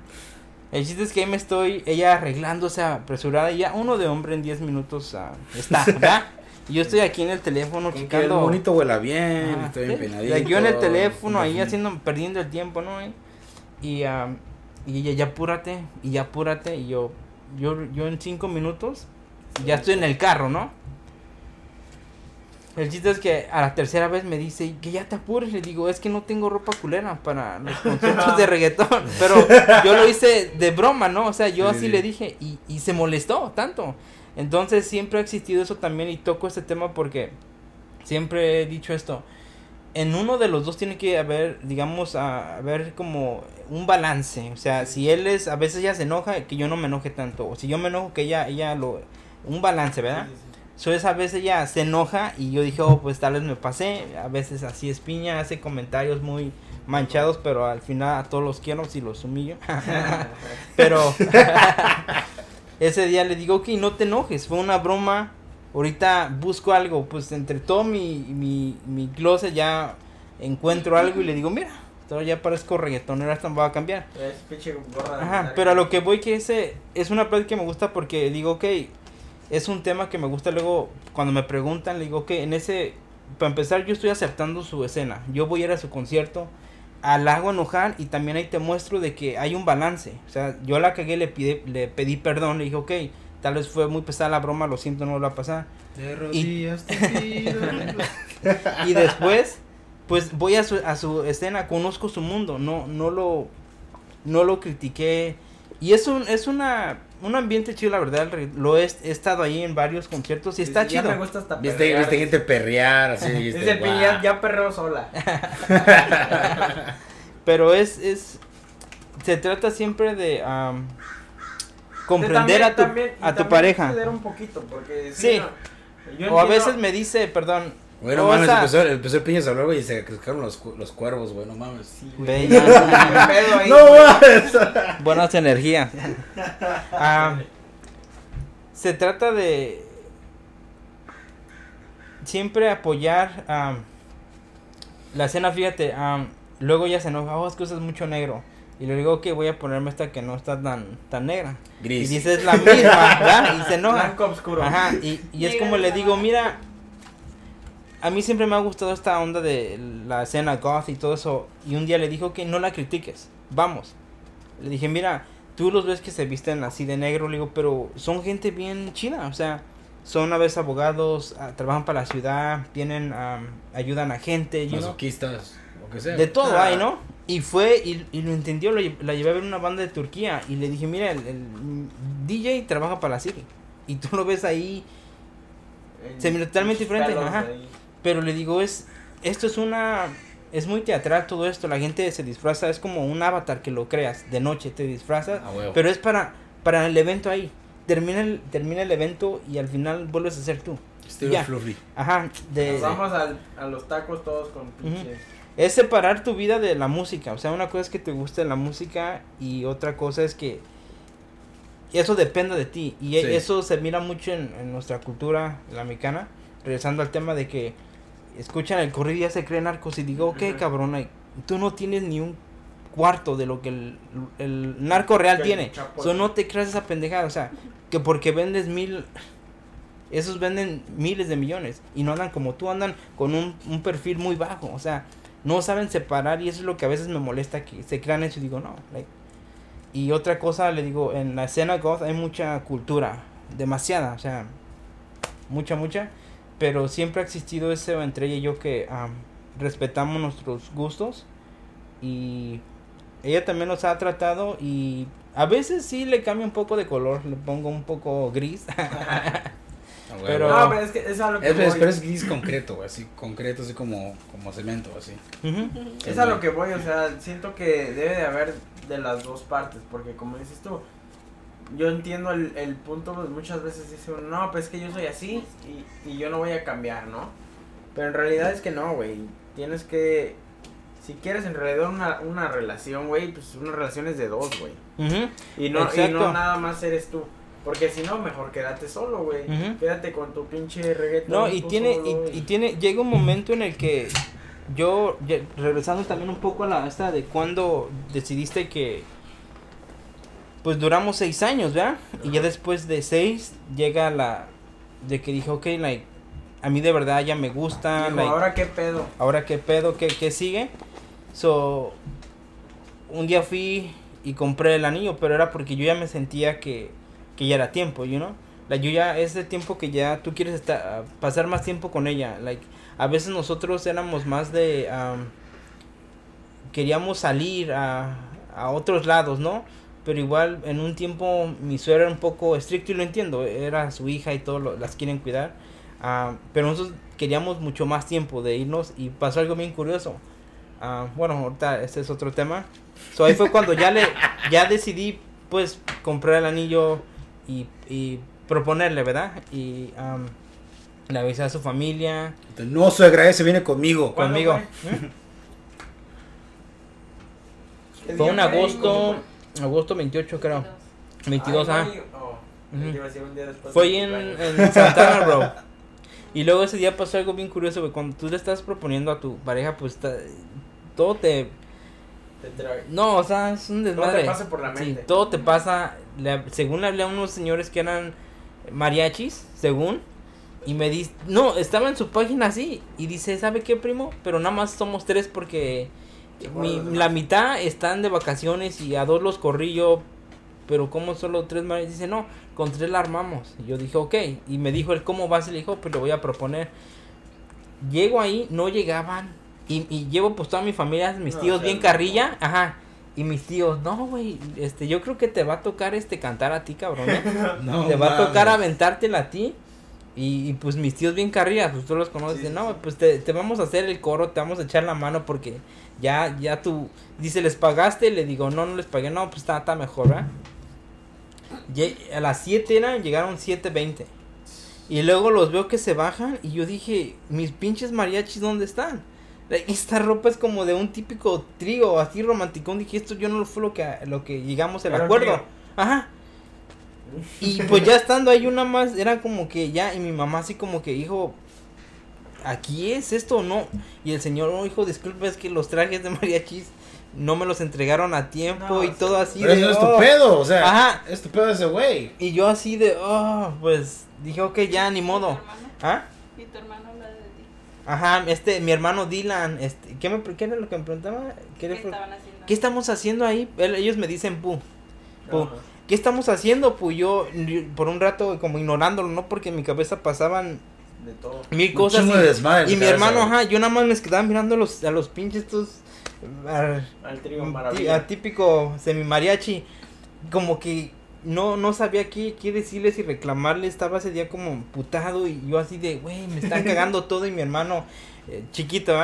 El chiste es que ahí me estoy, ella arreglándose apresurada y ya uno de hombre en 10 minutos uh, está, ¿verdad? Y yo estoy aquí en el teléfono checando. bonito huela bien, estoy empenadito. Yo en el teléfono ahí haciendo, perdiendo el tiempo, ¿no? Y, y ella, ya apúrate, y ya apúrate, y yo, yo, yo en 5 minutos ya estoy en el carro, ¿no? El chiste es que a la tercera vez me dice que ya te apures. Le digo, es que no tengo ropa culera para los conciertos de reggaetón. Pero yo lo hice de broma, ¿no? O sea, yo así le dije y, y se molestó tanto. Entonces siempre ha existido eso también y toco este tema porque siempre he dicho esto. en uno de los dos tiene que haber, digamos, a, haber como un balance. O sea, si él es, a veces ella se enoja, que yo no me enoje tanto. O si yo me enojo, que ella, ella lo... Un balance, ¿verdad? So, esa vez ella se enoja y yo dije, oh, pues tal vez me pasé. A veces así es piña, hace comentarios muy manchados, pero al final a todos los quiero si los humillo. pero ese día le digo, ok, no te enojes, fue una broma ahorita busco algo, pues entre todo mi, mi, mi closet ya encuentro algo y le digo, mira, ya parezco reggaetonero, esto me va a cambiar. Ajá, pero a lo que voy que ese es una parte que me gusta porque digo, ok, es un tema que me gusta luego cuando me preguntan, le digo, ok, en ese, para empezar yo estoy aceptando su escena, yo voy a ir a su concierto, al hago enojar y también ahí te muestro de que hay un balance, o sea, yo la cagué, le, pide, le pedí perdón, le dije, ok, Tal vez fue muy pesada la broma, lo siento, no lo va a pasar. De rodillas y, y después, pues voy a su, a su escena, conozco su mundo, no, no lo, no lo critiqué. Y es un, es una, un ambiente chido, la verdad. Lo he, estado ahí en varios conciertos y está chido. me gusta hasta ¿Viste, viste gente perrear, así. Dice, ya, ya perreo sola. Pero es, es, se trata siempre de, comprender a tu, a tu pareja. un poquito, porque sí. o a veces me dice, perdón. Bueno, no mames, empezó, empezó el piñas a hablar, güey, y se cruzcaron los, los cuervos, güey, no mames. Sí, güey. no mames. Buenas energías. Ah, se trata de siempre apoyar um, la escena, fíjate, um, luego ya se enoja, oh, es que usas mucho negro. Y le digo que voy a ponerme esta que no está tan, tan negra. Gris. Y dice es la misma, ¿verdad? Y se enoja. Blanco oscuro. Ajá, y, y es como le digo, mira, a mí siempre me ha gustado esta onda de la escena goth y todo eso. Y un día le dijo que no la critiques, vamos. Le dije, mira, tú los ves que se visten así de negro, le digo, pero son gente bien china, o sea, son a veces abogados, ah, trabajan para la ciudad, tienen, ayudan a gente. Masoquistas, lo que sea. De todo hay, ¿no? Y fue, y, y lo entendió, lo, la llevé a ver una banda de Turquía y le dije, mira, el, DJ trabaja para la City. Y tú lo ves ahí, se mira totalmente diferente, ajá. Pero le digo, es, esto es una, es muy teatral todo esto, la gente se disfraza, es como un avatar que lo creas, de noche te disfrazas, ah, pero es para, para el evento ahí. Termina el, termina el evento y al final vuelves a ser tú. Estilo fluffy. Ajá. De, Nos vamos a los tacos todos con pinches es separar tu vida de la música. O sea, una cosa es que te guste la música y otra cosa es que eso depende de ti. Y eso se mira mucho en, nuestra cultura la mexicana. Regresando al tema de que escuchan el corrido y ya se creen narcos. Y digo, ok, cabrón, tú no tienes ni un cuarto de lo que el, narco real tiene. So, no te creas esa pendejada. O sea, que porque vendes mil esos venden miles de millones y no andan como tú, andan con un, un, perfil muy bajo. O sea, no saben separar y eso es lo que a veces me molesta que se crean eso y digo, no. y otra cosa, le digo, en la escena goth hay mucha cultura, demasiada, o sea, mucha, mucha, pero siempre ha existido ese entre ella y yo que respetamos nuestros gustos y ella también nos ha tratado y a veces sí le cambia un poco de color, le pongo un poco gris. pero, no, pero es que es algo que es, Pero es gris concreto, así, concreto, así como, como cemento, así. Es a lo que voy, o sea, siento que debe de haber de las dos partes, porque como dices tú, yo entiendo el, el punto, pues muchas veces dice uno, no, pues es que yo soy así y, y yo no voy a cambiar, ¿no? Pero en realidad es que no, güey, tienes que, si quieres en realidad una, una relación, güey, pues una relación es de dos, güey. y, no, y no nada más eres tú. Porque si no, mejor quédate solo, güey. Quédate con tu pinche reggaetón. No, y tiene, y, tiene, llega un momento en el que yo, regresando también un poco a la esta de cuando decidiste que, pues duramos seis años, ¿verdad? Y ya después de seis llega la, de que dije, ok, like, a mí de verdad ya me gusta. ahora qué pedo. Ahora qué pedo, qué, qué sigue. So, un día fui y compré el anillo, pero era porque yo ya me sentía que que ya era tiempo, you know? La yo ya es el tiempo que ya tú quieres estar, pasar más tiempo con ella. Like, a veces nosotros éramos más de queríamos salir a, a otros lados, ¿no? Pero igual en un tiempo mi suegra era un poco estricto y lo entiendo, era su hija y todo las quieren cuidar. Ah, pero nosotros queríamos mucho más tiempo de irnos y pasó algo bien curioso. Ah, bueno, ahorita ese es otro tema. So, ahí fue cuando ya le ya decidí pues comprar el anillo y, y proponerle, ¿verdad? Y le avisé a su familia. No, suegra, ese viene conmigo. Conmigo. Fue un agosto, agosto 28 creo. 22, ah. Oh, fue en, en Santana, bro. Y luego ese día pasó algo bien curioso, güey. Cuando tú le estás proponiendo a tu pareja, pues todo te... No, o sea, es un desmadre. Todo te pasa por la mente. Sí, todo te pasa. según le hablé a unos señores que eran mariachis, según. Y me dice, no, estaba en su página así. Y dice, ¿sabe qué, primo? Pero nada más somos tres porque la mitad están de vacaciones y a dos los corrí yo. Pero como solo tres mariachis, dice, no, con tres la armamos. Y yo dije, ok. Y me dijo él, ¿cómo vas? Y le dijo, pues le voy a proponer. Llego ahí, no llegaban. Y, y llevo pues toda mi familia, mis tíos bien carrilla. Ajá. Y mis tíos, no, güey, este, yo creo que te va a tocar este cantar a ti, cabrón. ¿eh? te va a tocar aventártela a ti. Y, pues mis tíos bien carrillas, pues tú los conoces, no, pues te, te, vamos a hacer el coro, te vamos a echar la mano porque ya, ya tú, dice, ¿les pagaste? Le digo, no, no les pagué, no, pues está, está mejor, ¿verdad? a las 7 eran, llegaron 7.20. Y luego los veo que se bajan y yo dije, mis pinches mariachis, ¿dónde están? Esta ropa es como de un típico trío, así romanticón. Dije, esto yo no fue lo que, lo que llegamos al acuerdo. Ajá. Y pues ya estando ahí una más, era como que ya, y mi mamá así como que, hijo, ¿aquí es esto o no? Y el señor, oh, hijo, disculpe, es que los trajes de mariachis no me los entregaron a tiempo y todo así. Pero eso es tu oh". pedo, o sea, Ajá. es tu pedo ese güey. Y yo así de, oh, pues dije, ok, ya, ni modo. ¿Ah? ¿Y tu hermano habla de ti? Ajá, este, mi hermano Dylan, este, ¿qué, me, qué era lo que me preguntaba? ¿Qué, estaban haciendo? ¿Qué estamos haciendo ahí? ellos me dicen, pu, pu. ¿Qué estamos haciendo? Pues yo, por un rato, como ignorándolo, ¿no? Porque en mi cabeza pasaban de todo. mil cosas. y, y mi hermano, ajá, yo nada más me quedaba mirando a los, a los pinches estos al, al típico semi mariachi, como que no, no sabía qué, qué decirles y reclamarles, estaba ese día como putado y yo así de, güey, me están cagando todo y mi hermano eh, chiquito,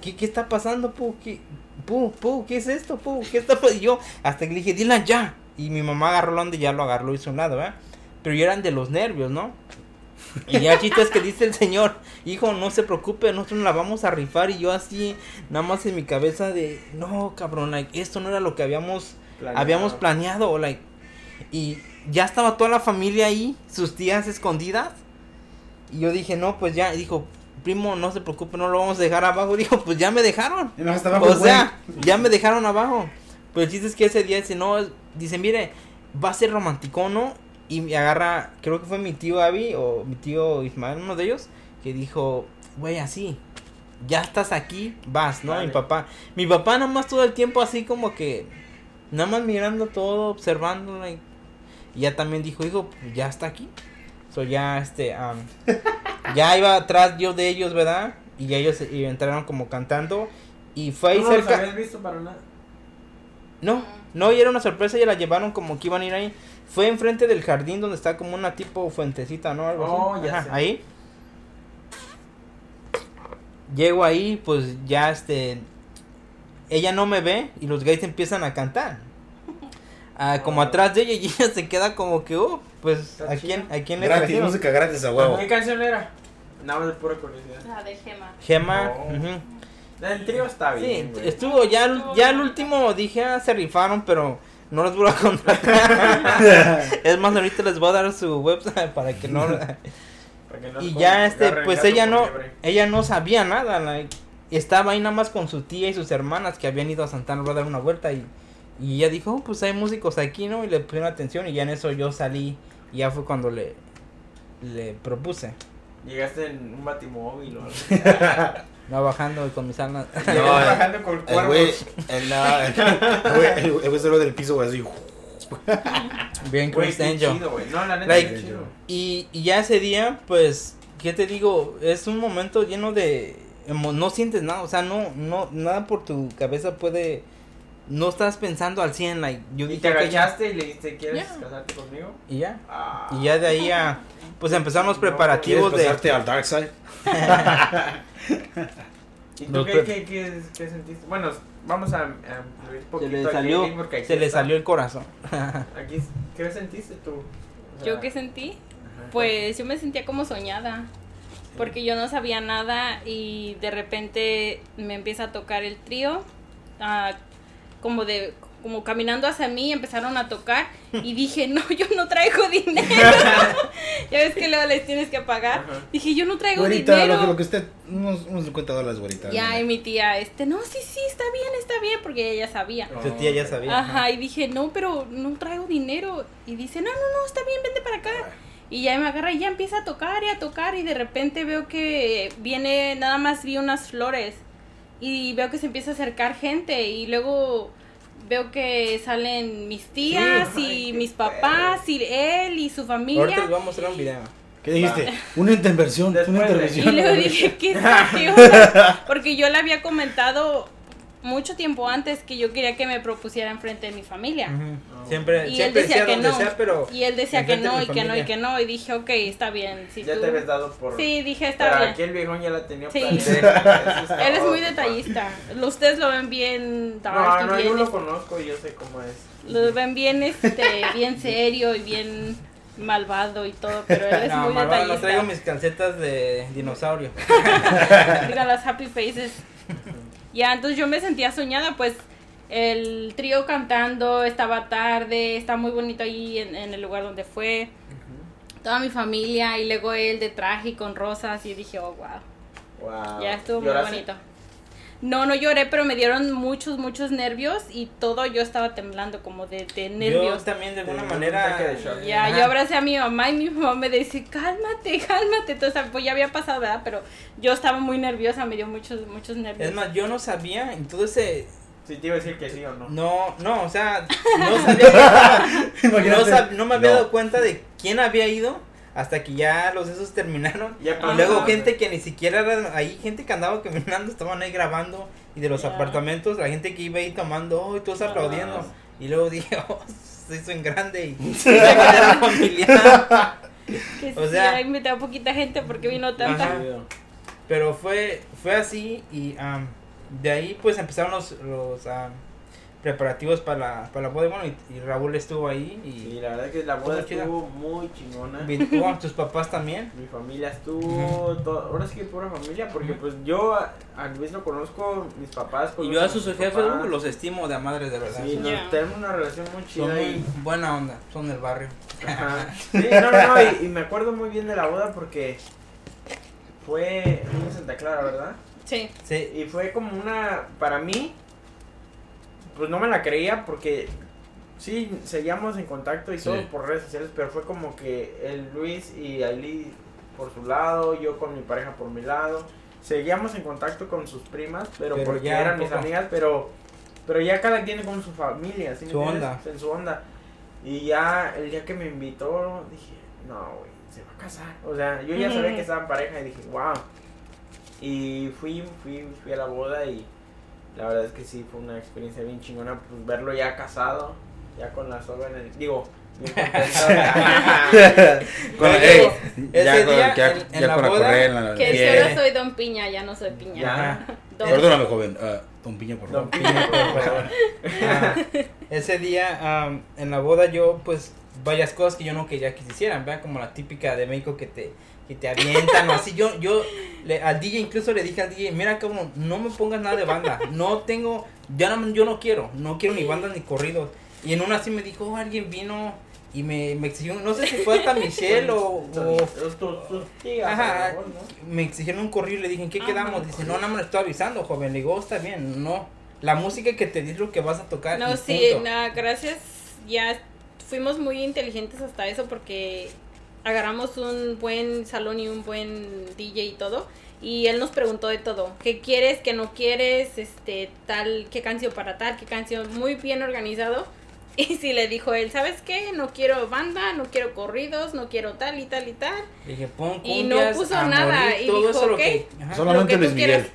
¿qué, ¿qué está pasando, pu? ¿Qué, pu, pu, ¿qué es esto, pu? ¿Qué está pasando? Y yo hasta que le dije, Dylan, ya. Y mi mamá agarró la onda y ya lo agarró y hizo un lado, Pero yo eran de los nervios, ¿no? Y ya es que dice el señor, hijo, no se preocupe, nosotros la vamos a rifar. Y yo así, nada más en mi cabeza de, no, cabrón, like, esto no era lo que habíamos planeado. habíamos planeado, like. Y ya estaba toda la familia ahí, sus tías escondidas. Y yo dije, no, pues ya, dijo, primo, no se preocupe, no lo vamos a dejar abajo. Dijo, pues ya me dejaron. o sea, ya me dejaron abajo. Pues el chiste es que ese día dice, no, dice, mire, va a ser romántico, ¿no? Y me agarra, creo que fue mi tío Avi o mi tío Ismael, uno de ellos, que dijo, güey, así, ya estás aquí, vas, ¿no? Mi papá, mi papá nada más todo el tiempo así como que, nada más mirando todo, observándolo y, ya también dijo, hijo, ya está aquí. So ya, este, ya iba atrás yo de ellos, ¿verdad? Y ya ellos entraron como cantando y fue ahí cerca. habías visto para nada? No, no, y era una sorpresa, y la llevaron como que iban a ir ahí. Fue enfrente del jardín donde está como una tipo fuentecita, ¿no? Algo oh, Ya ahí. Llego ahí, pues ya este. Ella no me ve y los gays empiezan a cantar. Ah, como atrás de ella y ella se queda como que, oh, pues, ¿a quién, ¿a quién le Gratis, música gratis a huevo. ¿Qué canción era? Nada más de pura curiosidad. La de Gema. Gema, oh. El trío está bien. Sí, estuvo, ya, ya el último dije, ah, se rifaron, pero no les voy a contratar. es más, ahorita les voy a dar su website para que no. y ya este, pues ella no, ella no sabía nada. estaba ahí nada más con su tía y sus hermanas que habían ido a Santana a dar una vuelta y, y ella dijo, oh, pues hay músicos aquí, ¿no? Y le pusieron atención y ya en eso yo salí y ya fue cuando le, le propuse. Llegaste en un batimóvil o algo. No, bajando con mis almas. No, bajando con cuervos. El güey, el, el, güey solo del piso, güey, así. Bien Chris Angel. No, la neta like, chido. Y, y ya ese día, pues, ¿qué te digo? Es un momento lleno de... No sientes nada, o sea, no, no, nada por tu cabeza puede no estás pensando al 100, like, yo ¿Y te agachaste y le dijiste, ¿quieres casarte conmigo? Y ya. Ah. Y ya de ahí a, pues empezamos los preparativos de... pasarte al dark side? ¿Y tú qué, qué, qué, qué, sentiste? Bueno, vamos a, un poquito se le salió, se le salió el corazón. aquí, ¿Qué sentiste tú? ¿Yo qué sentí? Pues yo me sentía como soñada porque yo no sabía nada y de repente me empieza a tocar el trío, uh, como de como caminando hacia mí empezaron a tocar y dije, no, yo no traigo dinero. ya ves que luego les tienes que pagar. Dije, yo no traigo dinero. Lo que, lo que usted, unos, unos dólares, güerita. Ya, y mi tía, este, no, sí, sí, está bien, está bien, porque ella ya sabía. Tu tía ya sabía. Ajá, y dije, no, pero no traigo dinero. Y dice, no, no, no, está bien, vente para acá. Y ya me agarra y ya empieza a tocar y a tocar y de repente veo que viene, nada más vi unas flores y veo que se empieza a acercar gente y luego veo que salen mis tías y mis papás y él y su familia. Ahorita les voy a mostrar un video. ¿Qué dijiste? Una intervención, una intervención. Y luego dije, ¿qué Porque yo le había comentado mucho tiempo antes que yo quería que me propusiera enfrente de mi familia. Siempre, y él decía que no. pero y él decía que no y que no y que no y dije, ok, está bien. Si ya te habías dado por... Sí, dije, está bien. Aquí el viejón ya la tenía sí. él es muy detallista. Ustedes lo ven bien dark no, no, yo lo conozco y yo sé cómo es. Lo ven bien, este, bien serio y bien malvado y todo, pero él es muy malvado, detallista. No traigo mis calcetas de dinosaurio. Digan las happy faces. Ya, entonces yo me sentía soñada, pues el trío cantando, estaba tarde, está muy bonito ahí en, el lugar donde fue. Toda mi familia y luego él de traje y con rosas y dije, oh, wow. Wow. Ya estuvo muy bonito. No, no lloré, pero me dieron muchos, muchos nervios y todo yo estaba temblando como de, de nervios. Yo también de alguna manera. Ya, yo abracé a mi mamá y mi mamá me dice, cálmate, cálmate. Entonces, pues ya había pasado, ¿verdad? Pero yo estaba muy nerviosa, me dio muchos, muchos nervios. Es más, yo no sabía, entonces... Sí, te iba a decir que sí o no. No, no, o sea, no sabía. no, no, me había dado cuenta de quién había ido hasta que ya los esos terminaron. y luego gente que ni siquiera era ahí, gente que andaba caminando, estaban ahí grabando. Y de los apartamentos, la gente que iba ahí tomando, oh, y todos aplaudiendo. Y luego dije, oh, se hizo en grande y se familiar. que o sea, ahí me poquita gente porque vino tanta. Pero fue, fue así y de ahí pues empezaron los, los preparativos para la, para la boda bueno, y, Raúl estuvo ahí y sí, la verdad que la boda estuvo muy chingona. ¿Tú, tus papás también mi familia estuvo ahora sí que pura familia porque pues yo a, Luis lo conozco mis papás y yo a sus jefes los estimo de a madre de verdad. Sí, tenemos una relación muy chida son y... buena onda son del barrio. Sí no no no y, me acuerdo muy bien de la boda porque fue en Santa Clara verdad sí. Sí. Y fue como una para mí pues no me la creía porque sí, seguíamos en contacto y todo por redes sociales, pero fue como que el Luis y Ali por su lado, yo con mi pareja por mi lado. Seguíamos en contacto con sus primas, pero, porque ya eran mis amigas, pero pero ya cada quien con su familia, ¿sí su onda. En su onda. Y ya el día que me invitó, dije, no, güey, se va a casar. O sea, yo ya sabía que estaba en pareja y dije, wow. Y fui, fui, fui a la boda y la verdad es que sí fue una experiencia bien chingona, pues verlo ya casado, ya con la soga en el. Digo, bien con, ese día, en, la boda, que yo ahora soy Don Piña, ya no soy Piña. Ya. Perdóname, joven. Uh, don Piña, por favor. Don Piña, por favor. Ah, ese día, um, en la boda, yo, pues, varias cosas que yo no quería que se hicieran, ¿verdad? Como la típica de México que te que te avientan o así. Yo, yo le, al DJ incluso le dije al DJ, mira como no me pongas nada de banda, no tengo, ya no, yo no quiero, no quiero ni bandas ni corridos. Y en una así me dijo, oh, alguien vino y me, me exigió, no sé si fue hasta Michelle o... ajá, me exigieron un corrido y le dije, ¿en qué quedamos? Dice, no, nada más le estoy avisando, joven. Le digo, oh, está bien, no. La música que te dice lo que vas a tocar. No, sí, nada, gracias. Ya fuimos muy inteligentes hasta eso porque agarramos un buen salón y un buen DJ y todo. Y él nos preguntó de todo. ¿Qué quieres? ¿Qué no quieres? Este, tal, qué canción para tal, qué canción. Muy bien organizado. Y si le dijo él, ¿sabes qué? No quiero banda, no quiero corridos, no quiero tal y tal y tal. Dije, pon y no puso nada. y dijo, Solamente Luis Miguel.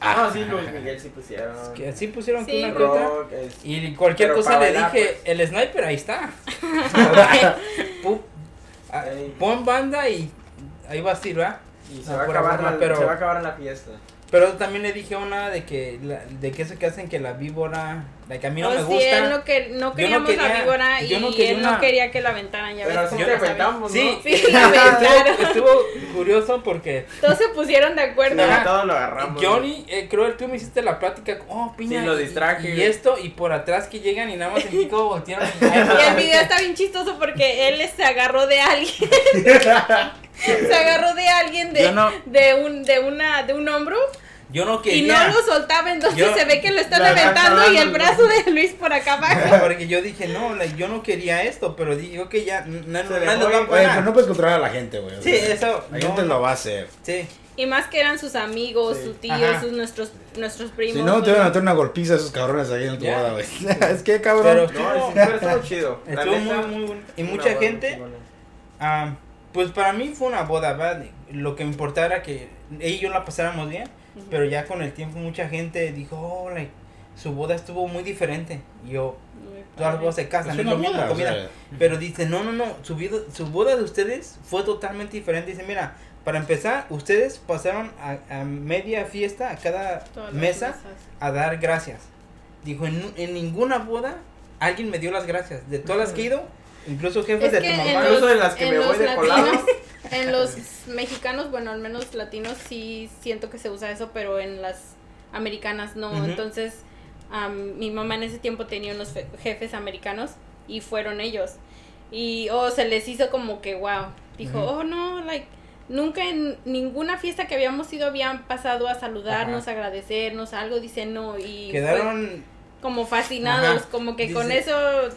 Ah, sí, Luis Miguel sí pusieron. Es que sí pusieron Sí, una que. Rock, es- Y cualquier cosa le dije, pues. el sniper ahí está. Ah, Ey. Pon banda y ahí vas a ir, ¿va? Y se No, va, a acabar broma, la, pero- se va a acabar en la fiesta. Pero también le dije una de que, la- de que eso que hacen que la víbora, la que a mí no Oh, me sí, gusta. él no, que, no no queríamos la víbora y yo no quería él no quería que la aventaran, ya Pero sí saben. aventamos, Sí, ¿no? Sí, la aventaron. estuvo, estuvo curioso porque Todos se pusieron de acuerdo. Ajá. Todos lo agarramos. Johnny, eh, creo que tú me hiciste la plática, oh, piña. Sí, lo y- distraje, Y, esto, y por atrás que llegan y nada más sentí como voltearon. Y, Y el video está bien chistoso porque él se agarró de alguien. Se agarró de alguien de, no- de un de una de un hombro Yo no y no lo soltaba, entonces Yo- se ve que lo están aventando y el brazo de Luis por acá abajo. Porque yo dije, no, like, yo no quería esto, pero dije, ok, ya, no, no, Se no dejó ir. Oye, pero no puedes controlar a la gente, güey. o Sí, sea, eso. La no, gente lo va a hacer. Sí. Y más que eran sus amigos, Sí. sus tíos, Ajá. sus nuestros nuestros primos. Si no, te van a meter una golpiza a esos cabrones ahí en tu boda, güey. es que, cabrón. Pero- No, sí, pero estuvo chido. Estuvo muy, muy bueno. Y mucha gente, pues para mí fue una boda, ¿verdad? Lo que me importaba era que ella y yo la pasáramos bien, pero ya con el tiempo mucha gente dijo, oh, like, su boda estuvo muy diferente. Y yo, todas las bodas se casan, Es es una lo mismo, boda, o comida. sea, Pero dice, no, no, no, su, vida, su boda de ustedes fue totalmente diferente. Dice, mira, para empezar, ustedes pasaron a, a media fiesta, a cada Todas mesa, a dar gracias. Dijo, en, en ninguna boda alguien me dio las gracias. De todas las que he ido, incluso jefes Es de que tu en mamá. los, Incluso de las que en me los voy de en los mexicanos, bueno, al menos latinos sí siento que se usa eso, pero en las americanas no. Entonces, am, mi mamá en ese tiempo tenía unos fe- jefes americanos y fueron ellos. Y, oh, se les hizo como que, wow. Dijo, oh, no, like, nunca en ninguna fiesta que habíamos ido habían pasado a saludarnos, Ajá. agradecernos, algo, dice no. Y fue Quedaron como fascinados, Ajá. como que con eso,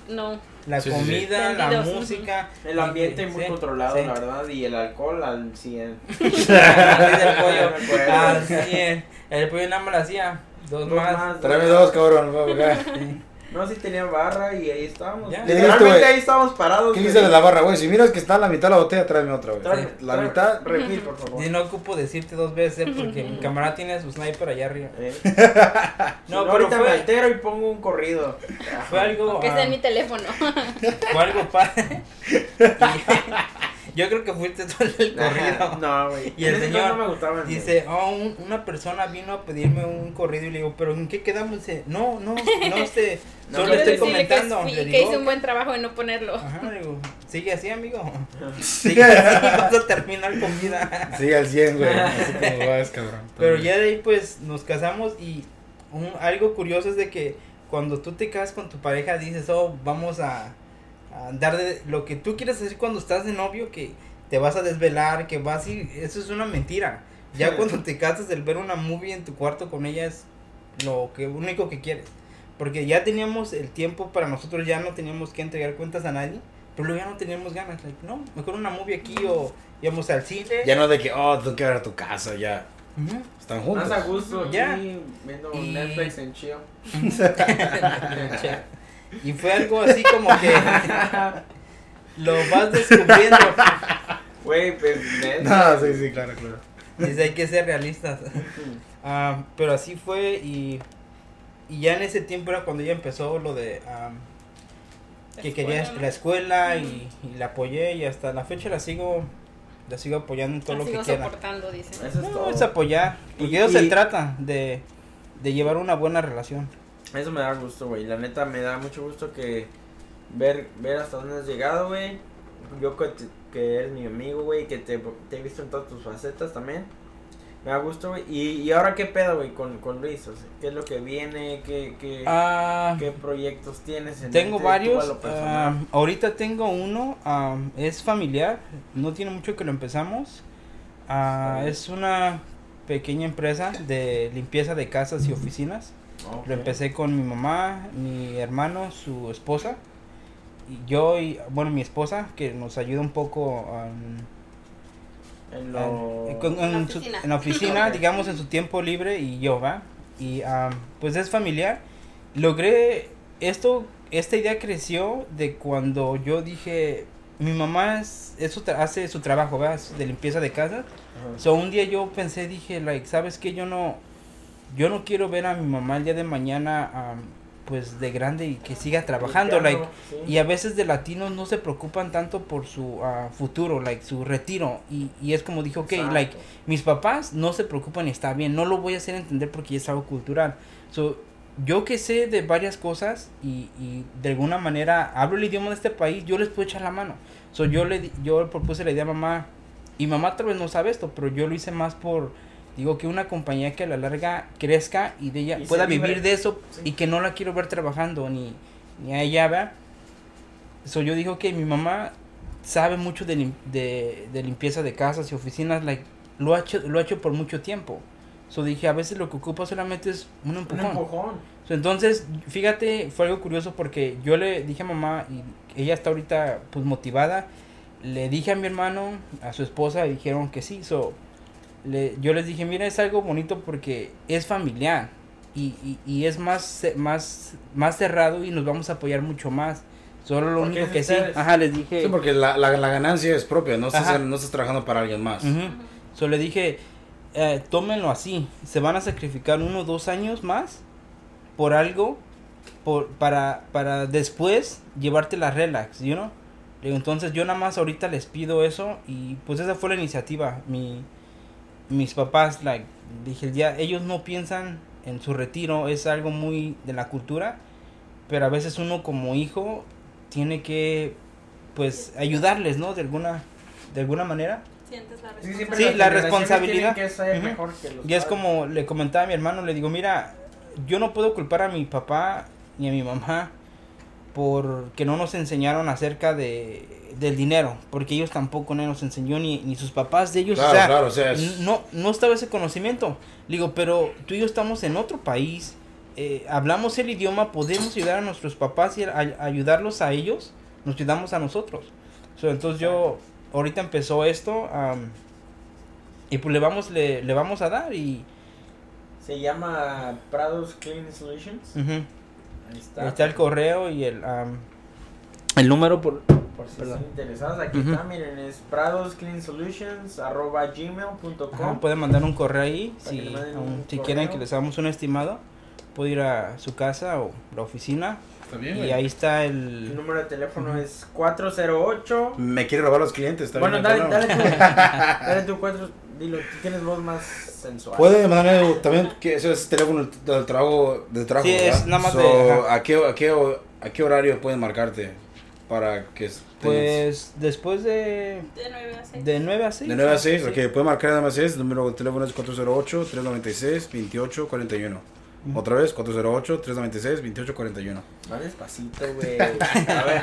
no. la Sí, sí, sí. comida, la música. El ambiente muy Sí, controlado, sí. la verdad, y el alcohol al 100. El pollo, Me acuerdo. al 100. El pollo nada más lo hacía. Dos, Dos más. más. Tráeme dos, cabrón. No, sí tenía barra y ahí estábamos. Ya. ¿Qué dijiste, Literalmente ahí estábamos parados. ¿Qué güey. dice de la barra, güey? Si miras que está a la mitad de la botella, tráeme otra, güey. Tráeme- La mitad. Refil, por favor. Y no ocupo decirte dos veces ¿eh? porque mi camarada tiene su sniper allá arriba. Eh. No, Si pero ahorita me fue, altero y pongo un corrido. fue algo. Que ah, sea en mi teléfono. fue algo padre. Yo creo que fuiste tú el corrido. No, güey. Y el señor no me gustaban. Dice, oh, un- una persona vino a pedirme un corrido y le digo, pero ¿en qué quedamos? Dice, no, no, no, este, No, solo estoy que comentando. sí, Le que, digo, hice un buen trabajo en no ponerlo. Ajá, le digo, sigue así, amigo. Sigue así, vas a terminar con vida. Sí, al 100, güey. Así como vas, cabrón. Pero ya de ahí, pues, nos casamos y un- algo curioso es de que cuando tú te casas con tu pareja dices, oh, vamos a, a dar de lo que tú quieres hacer cuando estás de novio, que te vas a desvelar, que vas y eso es una mentira. Ya cuando te casas, el ver una movie en tu cuarto con ella es lo que único que quieres. Porque ya teníamos el tiempo para nosotros, ya no teníamos que entregar cuentas a nadie, pero luego ya no teníamos ganas. like, no, mejor una movie aquí o íbamos al cine. Ya no de que, oh, tengo que ir a tu casa, ya. Están juntos. Más a gusto aquí Ya. viendo Y- Netflix en chill. y fue algo así como que lo vas descubriendo. Güey, pues. No, sí, sí, claro, claro. Dice, hay que ser realistas. Ah, pero así fue y, y ya en ese tiempo era cuando ya empezó lo de ah, que quería la escuela y, y la apoyé y hasta la fecha la sigo la sigo apoyando en todo La lo que quiera. soportando, dice. Eso es No, todo. es apoyar, porque Y- eso se trata, de, de llevar una buena relación. Eso me da gusto, güey. La neta me da mucho gusto que ver, ver hasta dónde has llegado, güey. Yo que, te- que eres mi amigo, güey, que te, te he visto en todas tus facetas también. Me da gusto, güey. Y, y ahora qué pedo, güey, con, con Luis. O sea, ¿Qué es lo que viene? ¿Qué, qué, Ah, qué proyectos tienes? En Tengo varios. ah, ahorita tengo uno. ah, es familiar. No tiene mucho que lo empezamos. Bien. es una pequeña empresa de limpieza de casas y oficinas. Ok. Lo empecé con mi mamá, mi hermano, su esposa. Y yo y, bueno, mi esposa, que nos ayuda un poco um, En Ah, lo... en, en En la su- oficina. en la oficina, Ok. digamos, en su tiempo libre y yo, ¿va? Y am, pues es familiar. Logré esto, esta idea creció de cuando yo dije, mi mamá es, es su tra- hace su trabajo, ¿va? Es De limpieza de casa. Ajá. So un día yo pensé, dije, like, ¿sabes qué? Yo no, yo no quiero ver a mi mamá el día de mañana pues de grande y que siga trabajando like y a veces de latinos no se preocupan tanto por su ah, futuro like su retiro y, y es como dijo que like mis papás no se preocupan y está bien no lo voy a hacer entender porque es algo cultural. So yo que sé de varias cosas y, y de alguna manera hablo el idioma de este país yo les puedo echar la mano. So yo le yo propuse la idea a mamá y mamá tal vez no sabe esto pero yo lo hice más por Digo que una compañía que a la larga crezca y de ella pueda vivir de eso y que no la quiero ver trabajando ni, ni a ella, ¿verdad? So, yo digo que mi mamá sabe mucho de, de, limpieza de casas y oficinas, like, lo, ha hecho, lo ha hecho por mucho tiempo. So dije, a veces lo que ocupa solamente es un empujón. Un empujón. entonces, fíjate, fue algo curioso porque yo le dije a mamá y ella está ahorita pues motivada. Le dije a mi hermano, a su esposa, y dijeron que sí. So, le, yo les dije, mira, es algo bonito porque es familiar y, y, y, es más, más, más cerrado y nos vamos a apoyar mucho más. Solo lo único que sí, ajá, les dije. Sí, porque la, la, la ganancia es propia, no estás, no estás trabajando para alguien más. Solo le dije, eh, tómenlo así, se van a sacrificar uno o dos años más por algo por, para, para después llevarte la relax, you know? Entonces yo nada más ahorita les pido eso y pues esa fue la iniciativa. Mi, mis papás, like, dije, ya, ellos no piensan en su retiro, es algo muy de la cultura, pero a veces uno como hijo tiene que, pues, ayudarles, ¿no? De alguna, de alguna manera. Sientes la responsabilidad. Sí, la responsabilidad. y es como le comentaba a mi hermano, le digo, mira, yo no puedo culpar a mi papá ni a mi mamá porque no nos enseñaron acerca de del dinero, porque ellos tampoco no nos enseñó ni, ni sus papás de ellos, o, sea, no, no estaba ese conocimiento. digo, pero tú y yo estamos en otro país, eh, hablamos el idioma, podemos ayudar a nuestros papás y ayudarlos a ellos, nos ayudamos a nosotros. entonces yo, ahorita empezó esto, y pues le vamos, le, le, vamos a dar y... Se llama Prados Clean Solutions. Ahí está. Ahí está el correo y el, el número por por si están interesados, aquí está, miren, es pradoscleansolutions.gmail.com Pueden mandar un correo ahí, si, si quieren que les hagamos un estimado, puede ir a su casa o la oficina. y ahí está el... El número de teléfono es 408... Me quiere robar los clientes, Bueno, dale, dale, tú, dale cuatro, dilo, tú tienes voz más sensual. Puede mandarme también, que ese es el teléfono del trabajo, del trabajo, Sí, es nada más de... ¿a qué, a, qué, ¿A qué horario pueden marcarte? para que pues después de... De 9 a 6. De 9 a 6. De 9 a 6, ok. Puede marcar de 9 a 6. El número de teléfono es 408-396-2841. Otra vez, 408-396-2841. Va despacito, güey. A ver.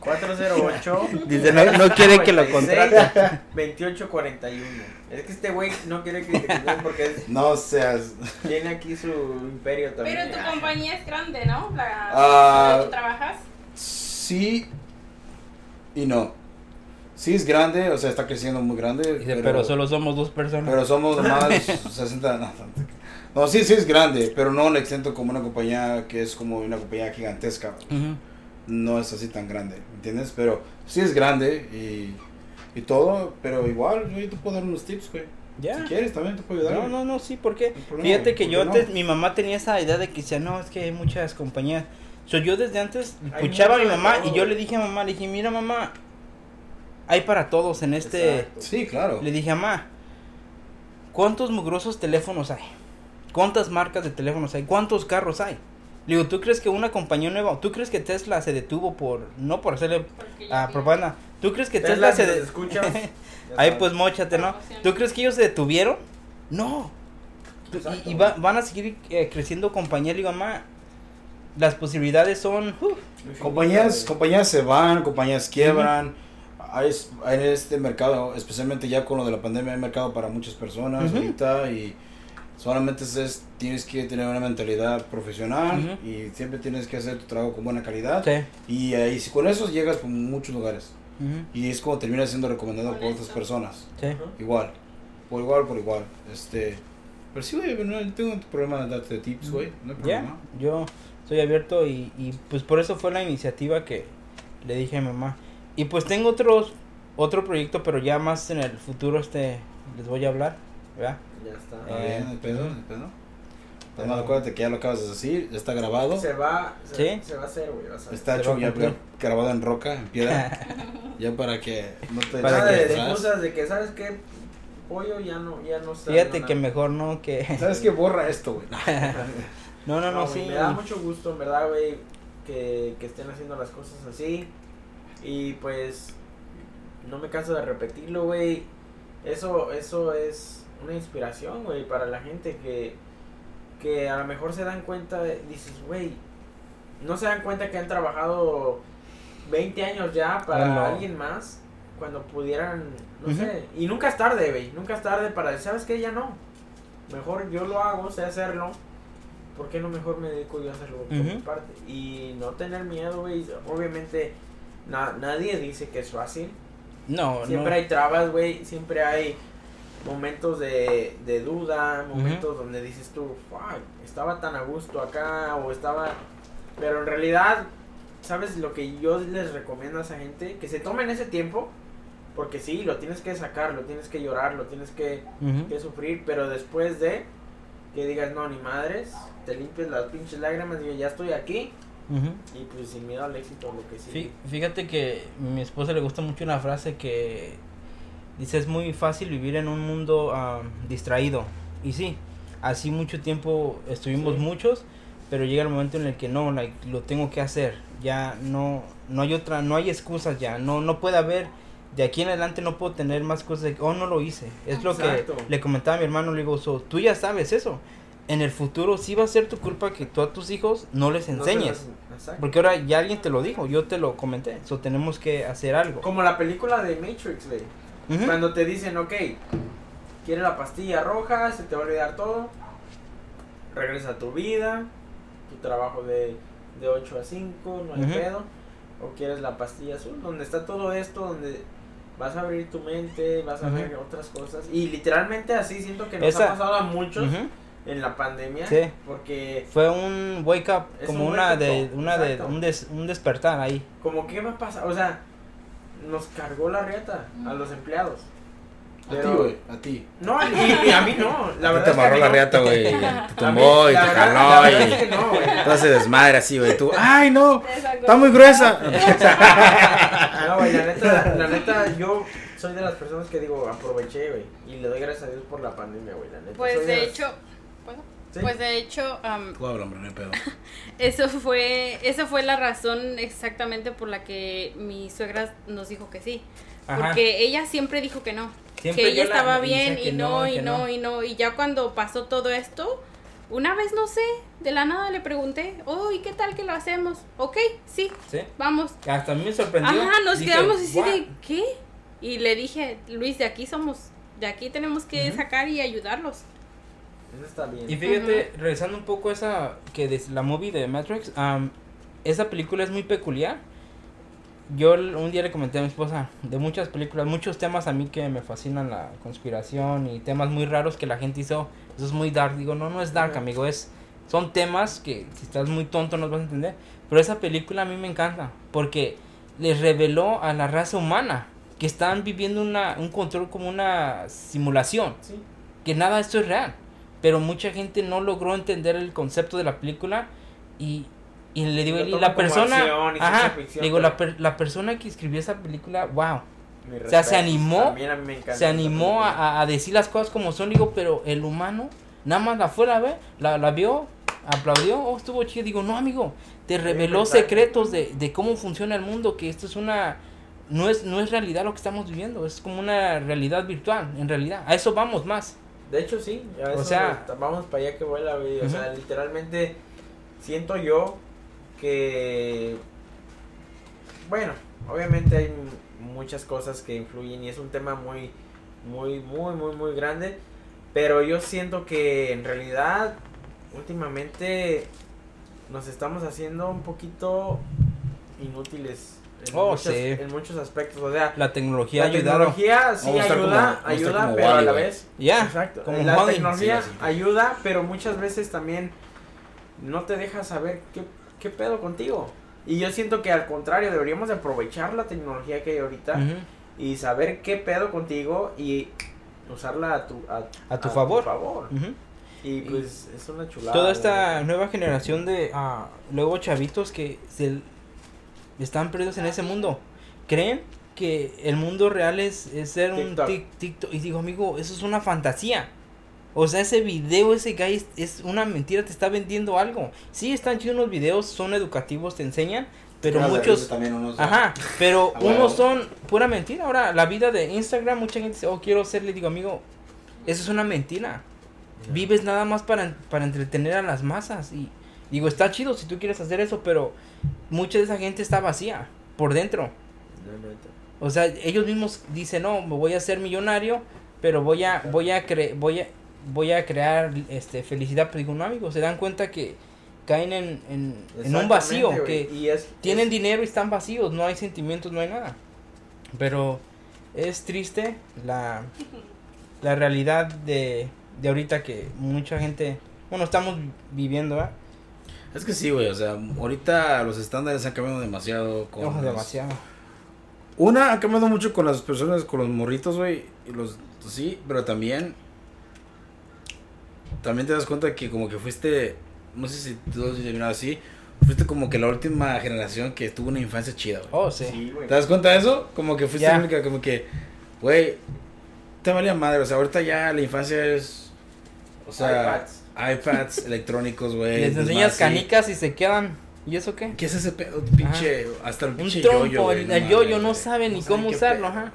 408. Dice, no, no quiere que lo contrate. 2841. Es que este güey no quiere que te contraten porque es. No seas. Tiene aquí su imperio también. Pero tu compañía es grande, ¿no? La, uh, ¿Tú trabajas? sí y no. Sí es grande, o sea, está creciendo muy grande. pero, solo somos dos personas. Pero somos más 60... No, no, sí, sí es grande, pero no le exento como una compañía que es como una compañía gigantesca. No es así tan grande, ¿entiendes? Pero sí es grande y, y todo, pero igual yo te puedo dar unos tips, güey. Ya. Si quieres, también te puedo ayudar. No, no, no, sí, porque fíjate que yo antes, mi mamá tenía esa idea de que decía, no, es que hay muchas compañías yo desde antes escuchaba a mi mamá y yo le dije a mamá, le dije, mira mamá, hay para todos en este... Sí, claro. Le dije, mamá, ¿cuántos mugrosos teléfonos hay? ¿Cuántas marcas de teléfonos hay? ¿Cuántos carros hay? Le digo, ¿tú crees que una compañía nueva, tú crees que Tesla se detuvo por, no por hacerle a propaganda, ¿tú crees que Tesla, se detuvo? Ahí pues mochate, ¿no? ¿Tú crees que ellos se detuvieron? No. Y, van a seguir eh, creciendo compañía, le digo, mamá, las posibilidades son... Uh, compañías, compañías se van, compañías quiebran. hay, en este mercado, especialmente ya con lo de la pandemia, hay mercado para muchas personas ahorita y solamente es, tienes que tener una mentalidad profesional y siempre tienes que hacer tu trabajo con buena calidad. Y ahí si con eso llegas por muchos lugares. Y es como termina siendo recomendado por otras personas. Igual, por igual, por igual. Este, pero sí, güey, no tengo problema de darte tips, güey. No hay problema. Yo estoy abierto y, y pues por eso fue la iniciativa que le dije a mi mamá. Y pues tengo otros, otro proyecto, pero ya más en el futuro este les voy a hablar, ¿verdad? Ya está. Eh, bien, el pedo, el pedo. Además, acuérdate que ya lo acabas de decir, ya está grabado. Se va, se, ¿Sí? se va a hacer, güey. Está hecho ya grabado en roca, en piedra. ya para que no te Para de, de cosas de que, ¿sabes qué? Pollo ya no, ya no está. Fíjate que mejor no que. ¿Sabes qué? Borra esto, güey. no, no, no, sí. Me da mucho gusto, en verdad, güey, que, que estén haciendo las cosas así. Y pues, no me canso de repetirlo, güey. Eso, eso es una inspiración, güey, para la gente que que a lo mejor se dan cuenta, dices, güey, no se dan cuenta que han trabajado 20 años ya para alguien más cuando pudieran, no sé, y nunca es tarde, güey, nunca es tarde para decir, ¿sabes qué? Ya no. Mejor yo lo hago, sé hacerlo. ¿Por qué no mejor me dedico yo a hacerlo por mi parte? Y no tener miedo, güey. Obviamente nadie dice que es fácil. No, Siempre hay trabas, güey. Siempre hay momentos de, de duda, momentos donde dices tú, estaba tan a gusto acá o estaba... Pero en realidad, ¿sabes lo que yo les recomiendo a esa gente? Que se tomen ese tiempo, porque sí, lo tienes que sacar, lo tienes que llorar, lo tienes que, que sufrir, pero después de que digas, no, ni madres, te limpies las pinches lágrimas ya estoy aquí. Y pues sin miedo al éxito, lo que sí. Fíjate que a mi esposa le gusta mucho una frase que Dice, es muy fácil vivir en un mundo distraído. Y sí, así mucho tiempo estuvimos muchos, pero llega el momento en el que no, lo tengo que hacer. Ya no, no hay otra, no hay excusas ya. No, no puede haber, de aquí en adelante no puedo tener más cosas de, oh, no lo hice. Es lo que le comentaba a mi hermano, le digo, tú ya sabes eso. En el futuro sí va a ser tu culpa que tú a tus hijos no les enseñes. porque ahora ya alguien te lo dijo, yo te lo comenté. Tenemos que hacer algo. Como la película de Matrix, güey. Cuando te dicen, ok, quieres la pastilla roja, se te va a olvidar todo, regresa a tu vida, tu trabajo de, de 8 a 5, no hay pedo, o quieres la pastilla azul, donde está todo esto, donde vas a abrir tu mente, vas a ver otras cosas, y literalmente así siento que nos ha pasado a muchos. En la pandemia, porque fue un wake up, como una de, una de un, un despertar ahí. Como qué va a pasar, o sea, nos cargó la rieta a los empleados. a ti, güey, a ti. No, a mí, a mí no. La verdad te amarró la rieta, güey. Te tumbó y te jaló. y es que no, güey. desmadre así, güey. Tú, ¡ay, no! Está muy gruesa. no, güey, la neta, la neta, yo soy de las personas que digo, aproveché, güey. Y le doy gracias a Dios por la pandemia, güey. La neta. Pues de, hecho, Pues de hecho, eso fue, esa fue la razón exactamente por la que mi suegra nos dijo que sí, porque ella siempre dijo que no, que ella estaba bien y no, y no, y no, y ya cuando pasó todo esto, una vez no sé, de la nada le pregunté, oh, ¿y qué tal que lo hacemos? Ok, sí, vamos. Hasta a mí me sorprendió. Ajá, nos quedamos así de, ¿qué? Y le dije, Luis, de aquí somos, de aquí tenemos que sacar y ayudarlos. Y fíjate, regresando un poco a esa, que de la movie de Matrix, esa película es muy peculiar. Yo un día le comenté a mi esposa de muchas películas, muchos temas a mí que me fascinan la conspiración y temas muy raros que la gente hizo. Eso es muy dark. Digo, no, no es dark, amigo. Es, son temas que si estás muy tonto no vas a entender. Pero esa película a mí me encanta porque les reveló a la raza humana que están viviendo una, un control como una simulación. Que nada de esto es real pero mucha gente no logró entender el concepto de la película y, y le digo, y la persona, ajá, digo, la, la persona que escribió esa película, wow. O sea, se animó, se animó a, a, decir las cosas como son, digo, pero el humano, nada más la fue a ver, la, la vio, aplaudió, oh, estuvo chido, digo, no, amigo, te reveló secretos de, de cómo funciona el mundo, que esto es una, no es, no es realidad lo que estamos viviendo, es como una realidad virtual, en realidad, a eso vamos más. De hecho, sí. o sea, vamos para allá que vuela, güey. O sea, literalmente siento yo que. Bueno, obviamente hay muchas cosas que influyen y es un tema muy, muy, muy, muy, muy grande. Pero yo siento que en realidad, últimamente, nos estamos haciendo un poquito inútiles en, oh, muchos, en muchos aspectos. O sea, la tecnología la tecnología sí ayuda, ayuda, pero a la vez. Ya, exacto. la tecnología ayuda, pero muchas veces también no te deja saber qué, qué pedo contigo. Y yo siento que al contrario, deberíamos aprovechar la tecnología que hay ahorita y saber qué pedo contigo y usarla a tu, a, a tu favor. favor. Y pues es una chulada. Toda esta nueva generación de uh, luego chavitos que se están perdidos en ese mundo. Creen que el mundo real es, es ser un TikTok. Y digo, amigo, eso es una fantasía. O sea, ese video, ese guy es, una mentira, te está vendiendo algo. Sí, están chidos los videos, son educativos, te enseñan, pero muchos... ajá, pero unos son pura mentira. Ahora, la vida de Instagram, mucha gente dice, oh, quiero ser, le digo, amigo, eso es una mentira. Vives nada más para, para entretener a las masas. Y digo, está chido si tú quieres hacer eso, pero mucha de esa gente está vacía por dentro. O sea, ellos mismos dicen, no, me voy a ser millonario, pero voy a, voy a, cre voy a, voy a crear este felicidad, pero digo, no amigos, se dan cuenta que caen en, en, un vacío, que tienen dinero y están vacíos, no hay sentimientos, no hay nada. Pero es triste la, la realidad de, de ahorita que mucha gente, bueno, estamos viviendo, ¿eh? Es que sí, güey, o sea, ahorita los estándares han cambiado demasiado. Con demasiado. Una, ha cambiado mucho con las personas, con los morritos, güey, y los, sí, pero también también te das cuenta que como que fuiste, no sé si todos terminaron así, fuiste como que la última generación que tuvo una infancia chida, güey. Oh, sí. ¿Te das cuenta de eso? Como que fuiste la única, como que, güey, te valía madre, o sea, ahorita ya la infancia es, o sea, iPads, electrónicos, güey. Les enseñas canicas y se quedan ¿Y eso qué? ¿Qué es ese pedo? Pinche, hasta el pinche yo-yo, El, el yo-yo no sabe ni cómo usarlo, ajá.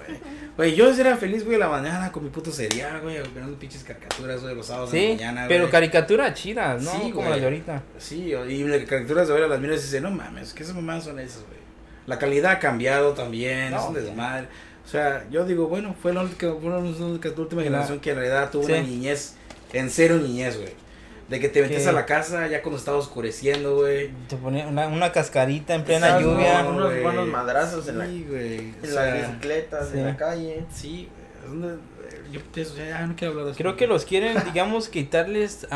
Güey, yo era feliz, güey, la mañana con mi puto cereal, güey, viendo pinches caricaturas, güey, los sábados de la mañana, pero caricaturas chidas, ¿no? Sí, como las de ahorita. Sí, y las caricaturas de ahora las miras y dices, no mames, ¿qué esas mamás son esas, güey? La calidad ha cambiado también, no, es un desmadre. O sea, yo digo, bueno, fue la última, fue la última generación que en realidad tuvo una niñez, en serio niñez, güey. De que te metes a la casa ya cuando estaba oscureciendo, güey. Te ponía una, cascarita en plena lluvia. unos buenos madrazos en, la, en las bicicletas, en la calle. Sí, güey. Yo pienso, ya no quiero hablar de eso. Creo que los quieren, digamos, quitarles...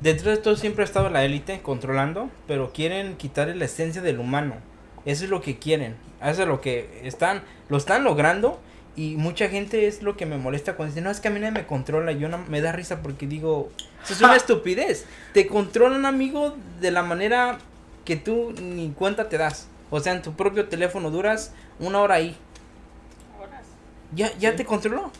dentro de todo siempre ha estado la élite controlando, pero quieren quitarle la esencia del humano. Eso es lo que quieren. Eso es lo que están, lo están logrando y mucha gente es lo que me molesta cuando dicen, no, es que a mí nadie me controla. Yo no, me da risa porque digo, eso es una estupidez. Te controlan, amigo, de la manera que tú ni cuenta te das. O sea, en tu propio teléfono duras una hora ahí. Horas. Ya, ya te controló.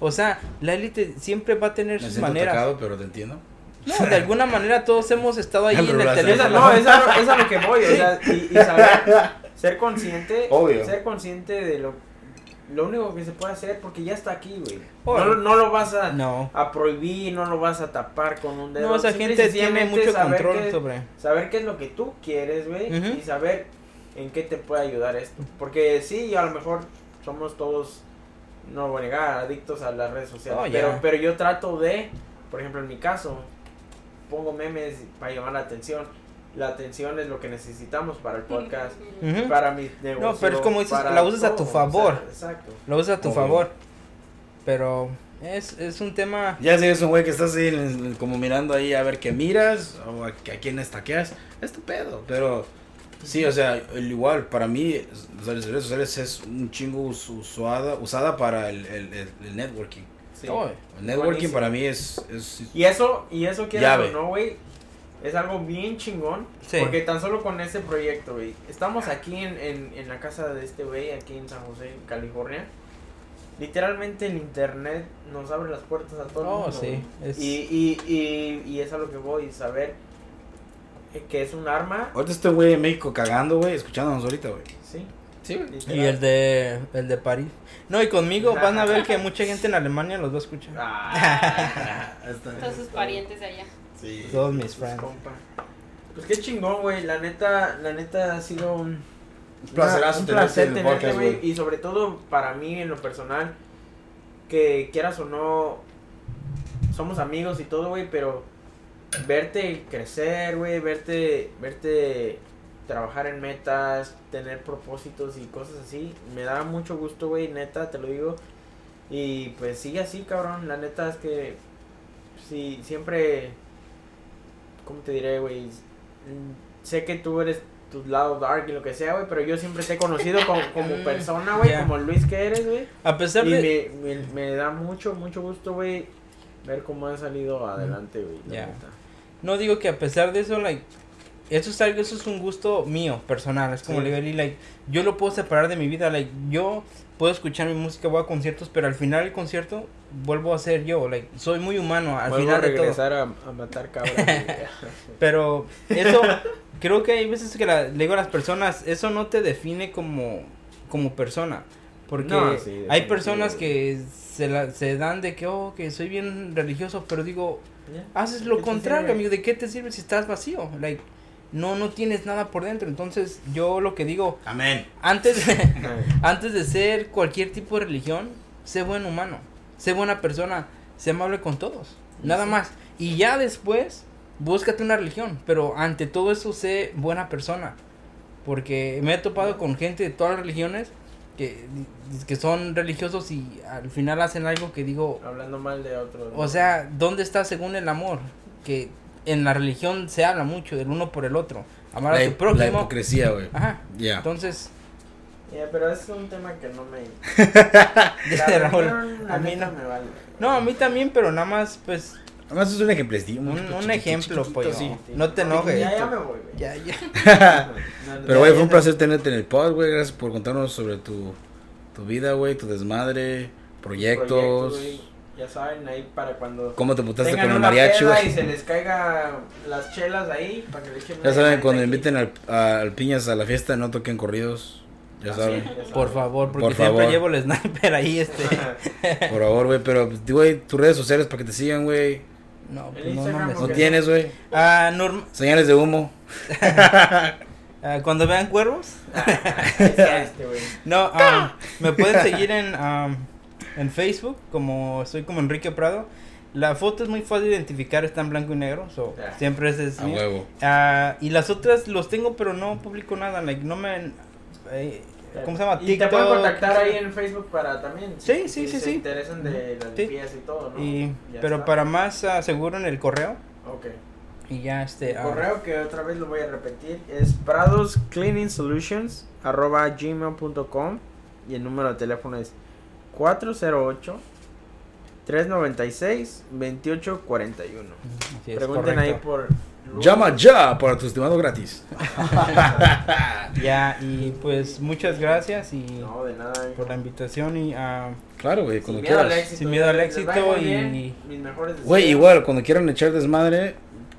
O sea, la élite siempre va a tener sus maneras. Pero te entiendo. No, de alguna manera todos hemos estado ahí en, el teléfono. No, es a, es a, lo que voy. O sea, y, saber, ser consciente, Obvio. ser consciente de lo lo único que se puede hacer porque ya está aquí, güey. No, no, lo vas a, a prohibir, no lo vas a tapar con un dedo. No, esa gente tiene mucho control sobre. Saber qué es lo que tú quieres, güey, y saber en qué te puede ayudar esto. Porque sí, a lo mejor somos todos, no voy a negar, adictos a las redes sociales. Oh, pero, pero yo trato de, por ejemplo, en mi caso, pongo memes para llamar la atención la atención es lo que necesitamos para el podcast, para mi negocio. No, pero es como dices, la usas a tu favor. exacto. La usas a tu favor. Pero es, es un tema. Ya si es un güey que estás ahí como mirando ahí a ver qué miras o a, a quién estaqueas, es tu pedo. Pero sí, o sea, el igual, para mí, las redes sociales es un chingo usada, usada para el, el, el, networking. Sí. el networking para mí es, es, Y eso, y eso quiero no, güey es algo bien chingón. Porque tan solo con ese proyecto, güey. Estamos aquí en, en, en la casa de este güey, aquí en San José, California. Literalmente el internet nos abre las puertas a todo oh, mundo. Sí, y, y, y, y es a lo que voy, saber que es un arma. Ahorita estoy, güey, en México cagando, güey, escuchándonos ahorita, güey. Sí. Sí, Y el de, el de París. No, y conmigo van a ver que mucha gente en Alemania los va a escuchar. Ah, Todos sus parientes allá. Todos mis friends. Pues qué chingón, güey. La neta, la neta ha sido un, un placer tenerte, güey. Y sobre todo para mí en lo personal, que quieras o no, somos amigos y todo, güey, pero verte crecer, güey, verte, verte trabajar en metas, tener propósitos y cosas así, me da mucho gusto, güey, neta, te lo digo. Y pues sigue así, cabrón. La neta es que sí, siempre ¿cómo te diré, güey? Sé que tú eres tu lado dark y lo que sea, güey, pero yo siempre te he conocido como, como persona, güey, como Luis que eres, güey. A pesar y de... me, me, me, da mucho, mucho gusto, güey, ver cómo han salido adelante, güey. Ya. No digo que a pesar de eso, like, eso es algo, eso es un gusto mío, personal. Es como le digo, like, yo lo puedo separar de mi vida, like, yo puedo escuchar mi música, voy a conciertos, pero al final del concierto vuelvo a ser yo, like, soy muy humano al vuelvo final a regresar A, a matar cabras. pero eso, creo que hay veces que le digo a las personas, eso no te define como, como persona. Porque hay personas que se, la, se dan de que, oh, que soy bien religioso, pero digo, haces lo contrario, amigo, ¿de qué te sirve si estás vacío? Like, no, no tienes nada por dentro. Entonces, yo lo que digo, amén. Antes de, antes de ser cualquier tipo de religión, sé buen humano, sé buena persona, sé amable con todos, nada más. Y ya después, búscate una religión, pero ante todo eso, sé buena persona. Porque me he topado con gente de todas las religiones que, que son religiosos y al final hacen algo que digo... Hablando mal de otros. O sea, ¿dónde está según el amor? Que en la religión se habla mucho del uno por el otro. Amar a tu prójimo. La hipocresía, güey. Ajá. Ya. Entonces... Ya, pero es un tema que no me... Raúl, a mí no me vale. No, a mí también, pero nada más, pues... Además es un ejemplo, un, un, ejemplo, pues. No te enojes. Ya, ya me voy, güey. Ya, ya. Pero, güey, fue un placer tenerte en el pod, güey. Gracias por contarnos sobre tu, tu vida, güey, tu desmadre, proyectos. Ya saben, ahí para cuando. ¿Cómo te putaste con el mariachi, güey? Y se les caiga las chelas ahí, para que le echen Ya saben, cuando inviten al, al Piñas a la fiesta, no toquen corridos. Ya ah, saben. Por favor, porque siempre llevo el sniper ahí, este. Por favor, güey, pero, güey, tus redes sociales para que te sigan, güey. No, pues no, no, tienes, güey. Ah, Señales de humo. Ah, cuando vean cuervos. Este, no, ah, me pueden seguir en, en Facebook, como soy como Enrique Prado. La foto es muy fácil de identificar, está en blanco y negro, so, siempre es, es A huevo. y las otras los tengo, pero no publico nada, like, no me... Eh, ¿Cómo se llama? Y te pueden contactar ahí en Facebook para también. Sí, sí, sí, sí. Se interesan de las limpias y todo, ¿no? Y, pero para más uh, seguro en el correo. Ok. Y ya este. El uh, correo que otra vez lo voy a repetir es Prados Cleaning Solutions arroba gmail.com y el número de teléfono es 408 396 2841. Pregunten ahí por Llama ya para tu estimado gratis. ya, y pues muchas gracias y no, de nada, por la invitación y uh, Claro, güey, cuando quieras. Sin miedo al éxito y... Güey, igual, cuando quieran echar desmadre,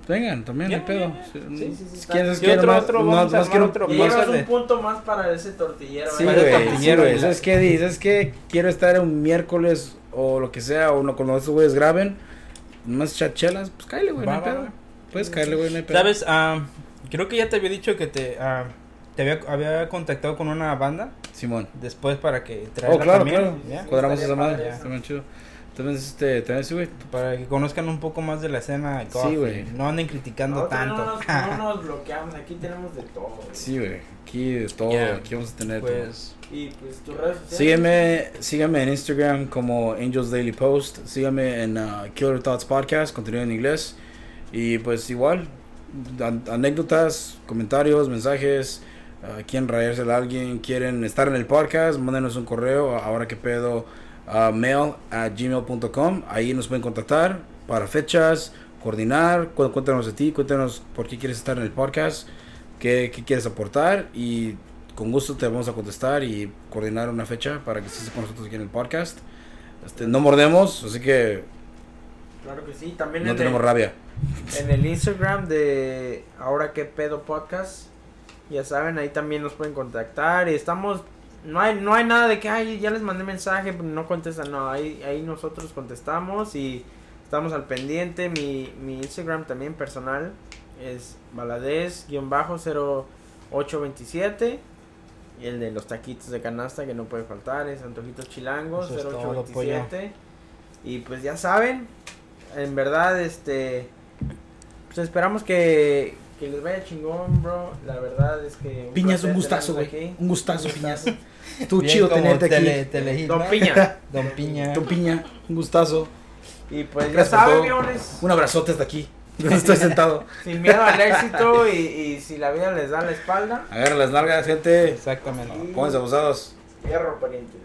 vengan, también hay pedo. Sí, sí, sí. Si quieres, quiero más, otro, más, más quiero otro. Y un punto más para ese tortillero. Sí, güey, sí, güey. ¿Sabes qué? dices que Quiero estar un miércoles o lo que sea, o no, cuando estos güeyes graben, más chachelas, pues cállate, güey, no hay pedo. Puedes caerle, güey, no ¿Sabes? Uh, creo que ya te había dicho que te, uh, te había, había contactado con una banda. Simón. Después para que traiga Oh, claro, también. claro. Cuadramos esa madre. Está bien chido. También, este, también sí, güey. Para que conozcan un poco más de la escena. Sí, güey. No anden criticando tanto. No nos, no nos bloqueamos, aquí tenemos de todo. Sí, güey. Aquí de todo. Aquí vamos a tener pues, todo. Y pues redes sociales. Sígueme, sígueme en Instagram como Angels Daily Post. Sígueme en uh, Killer Thoughts Podcast, contenido en inglés. Y pues igual, anécdotas, comentarios, mensajes, uh, quieren rayarse a alguien, quieren estar en el podcast, mándenos un correo, ahora que pedo, mail a gmail.com, ahí nos pueden contactar para fechas, coordinar, cuéntanos de ti, cuéntanos por qué quieres estar en el podcast, qué, qué quieres aportar y con gusto te vamos a contestar y coordinar una fecha para que estés con nosotros aquí en el podcast. Este, no mordemos, así que... Claro que sí, también... No tenemos rabia en el Instagram de Ahora que pedo podcast. Ya saben, ahí también nos pueden contactar. Y estamos. No hay, no hay nada de que ay, ya les mandé mensaje, no contestan. No, ahí, ahí nosotros contestamos y estamos al pendiente. Mi, mi Instagram también personal es baladez-0827. Y el de los taquitos de canasta que no puede faltar es Antojitos Chilangos 0827. y pues ya saben, en verdad, este pues esperamos que, que les vaya chingón, bro. La verdad es que. Piña es un gustazo, güey. Un gustazo, Piñas. Tú chido tenerte aquí. Don Piña. Don Piña. Don Piña, un gustazo. Y pues ya saben, Un abrazote hasta aquí. estoy sentado. Sin miedo al éxito y, y, si la vida les da la espalda. Agarra las nalgas, gente. Exactamente. Pónganse abusados. Hierro, pariente.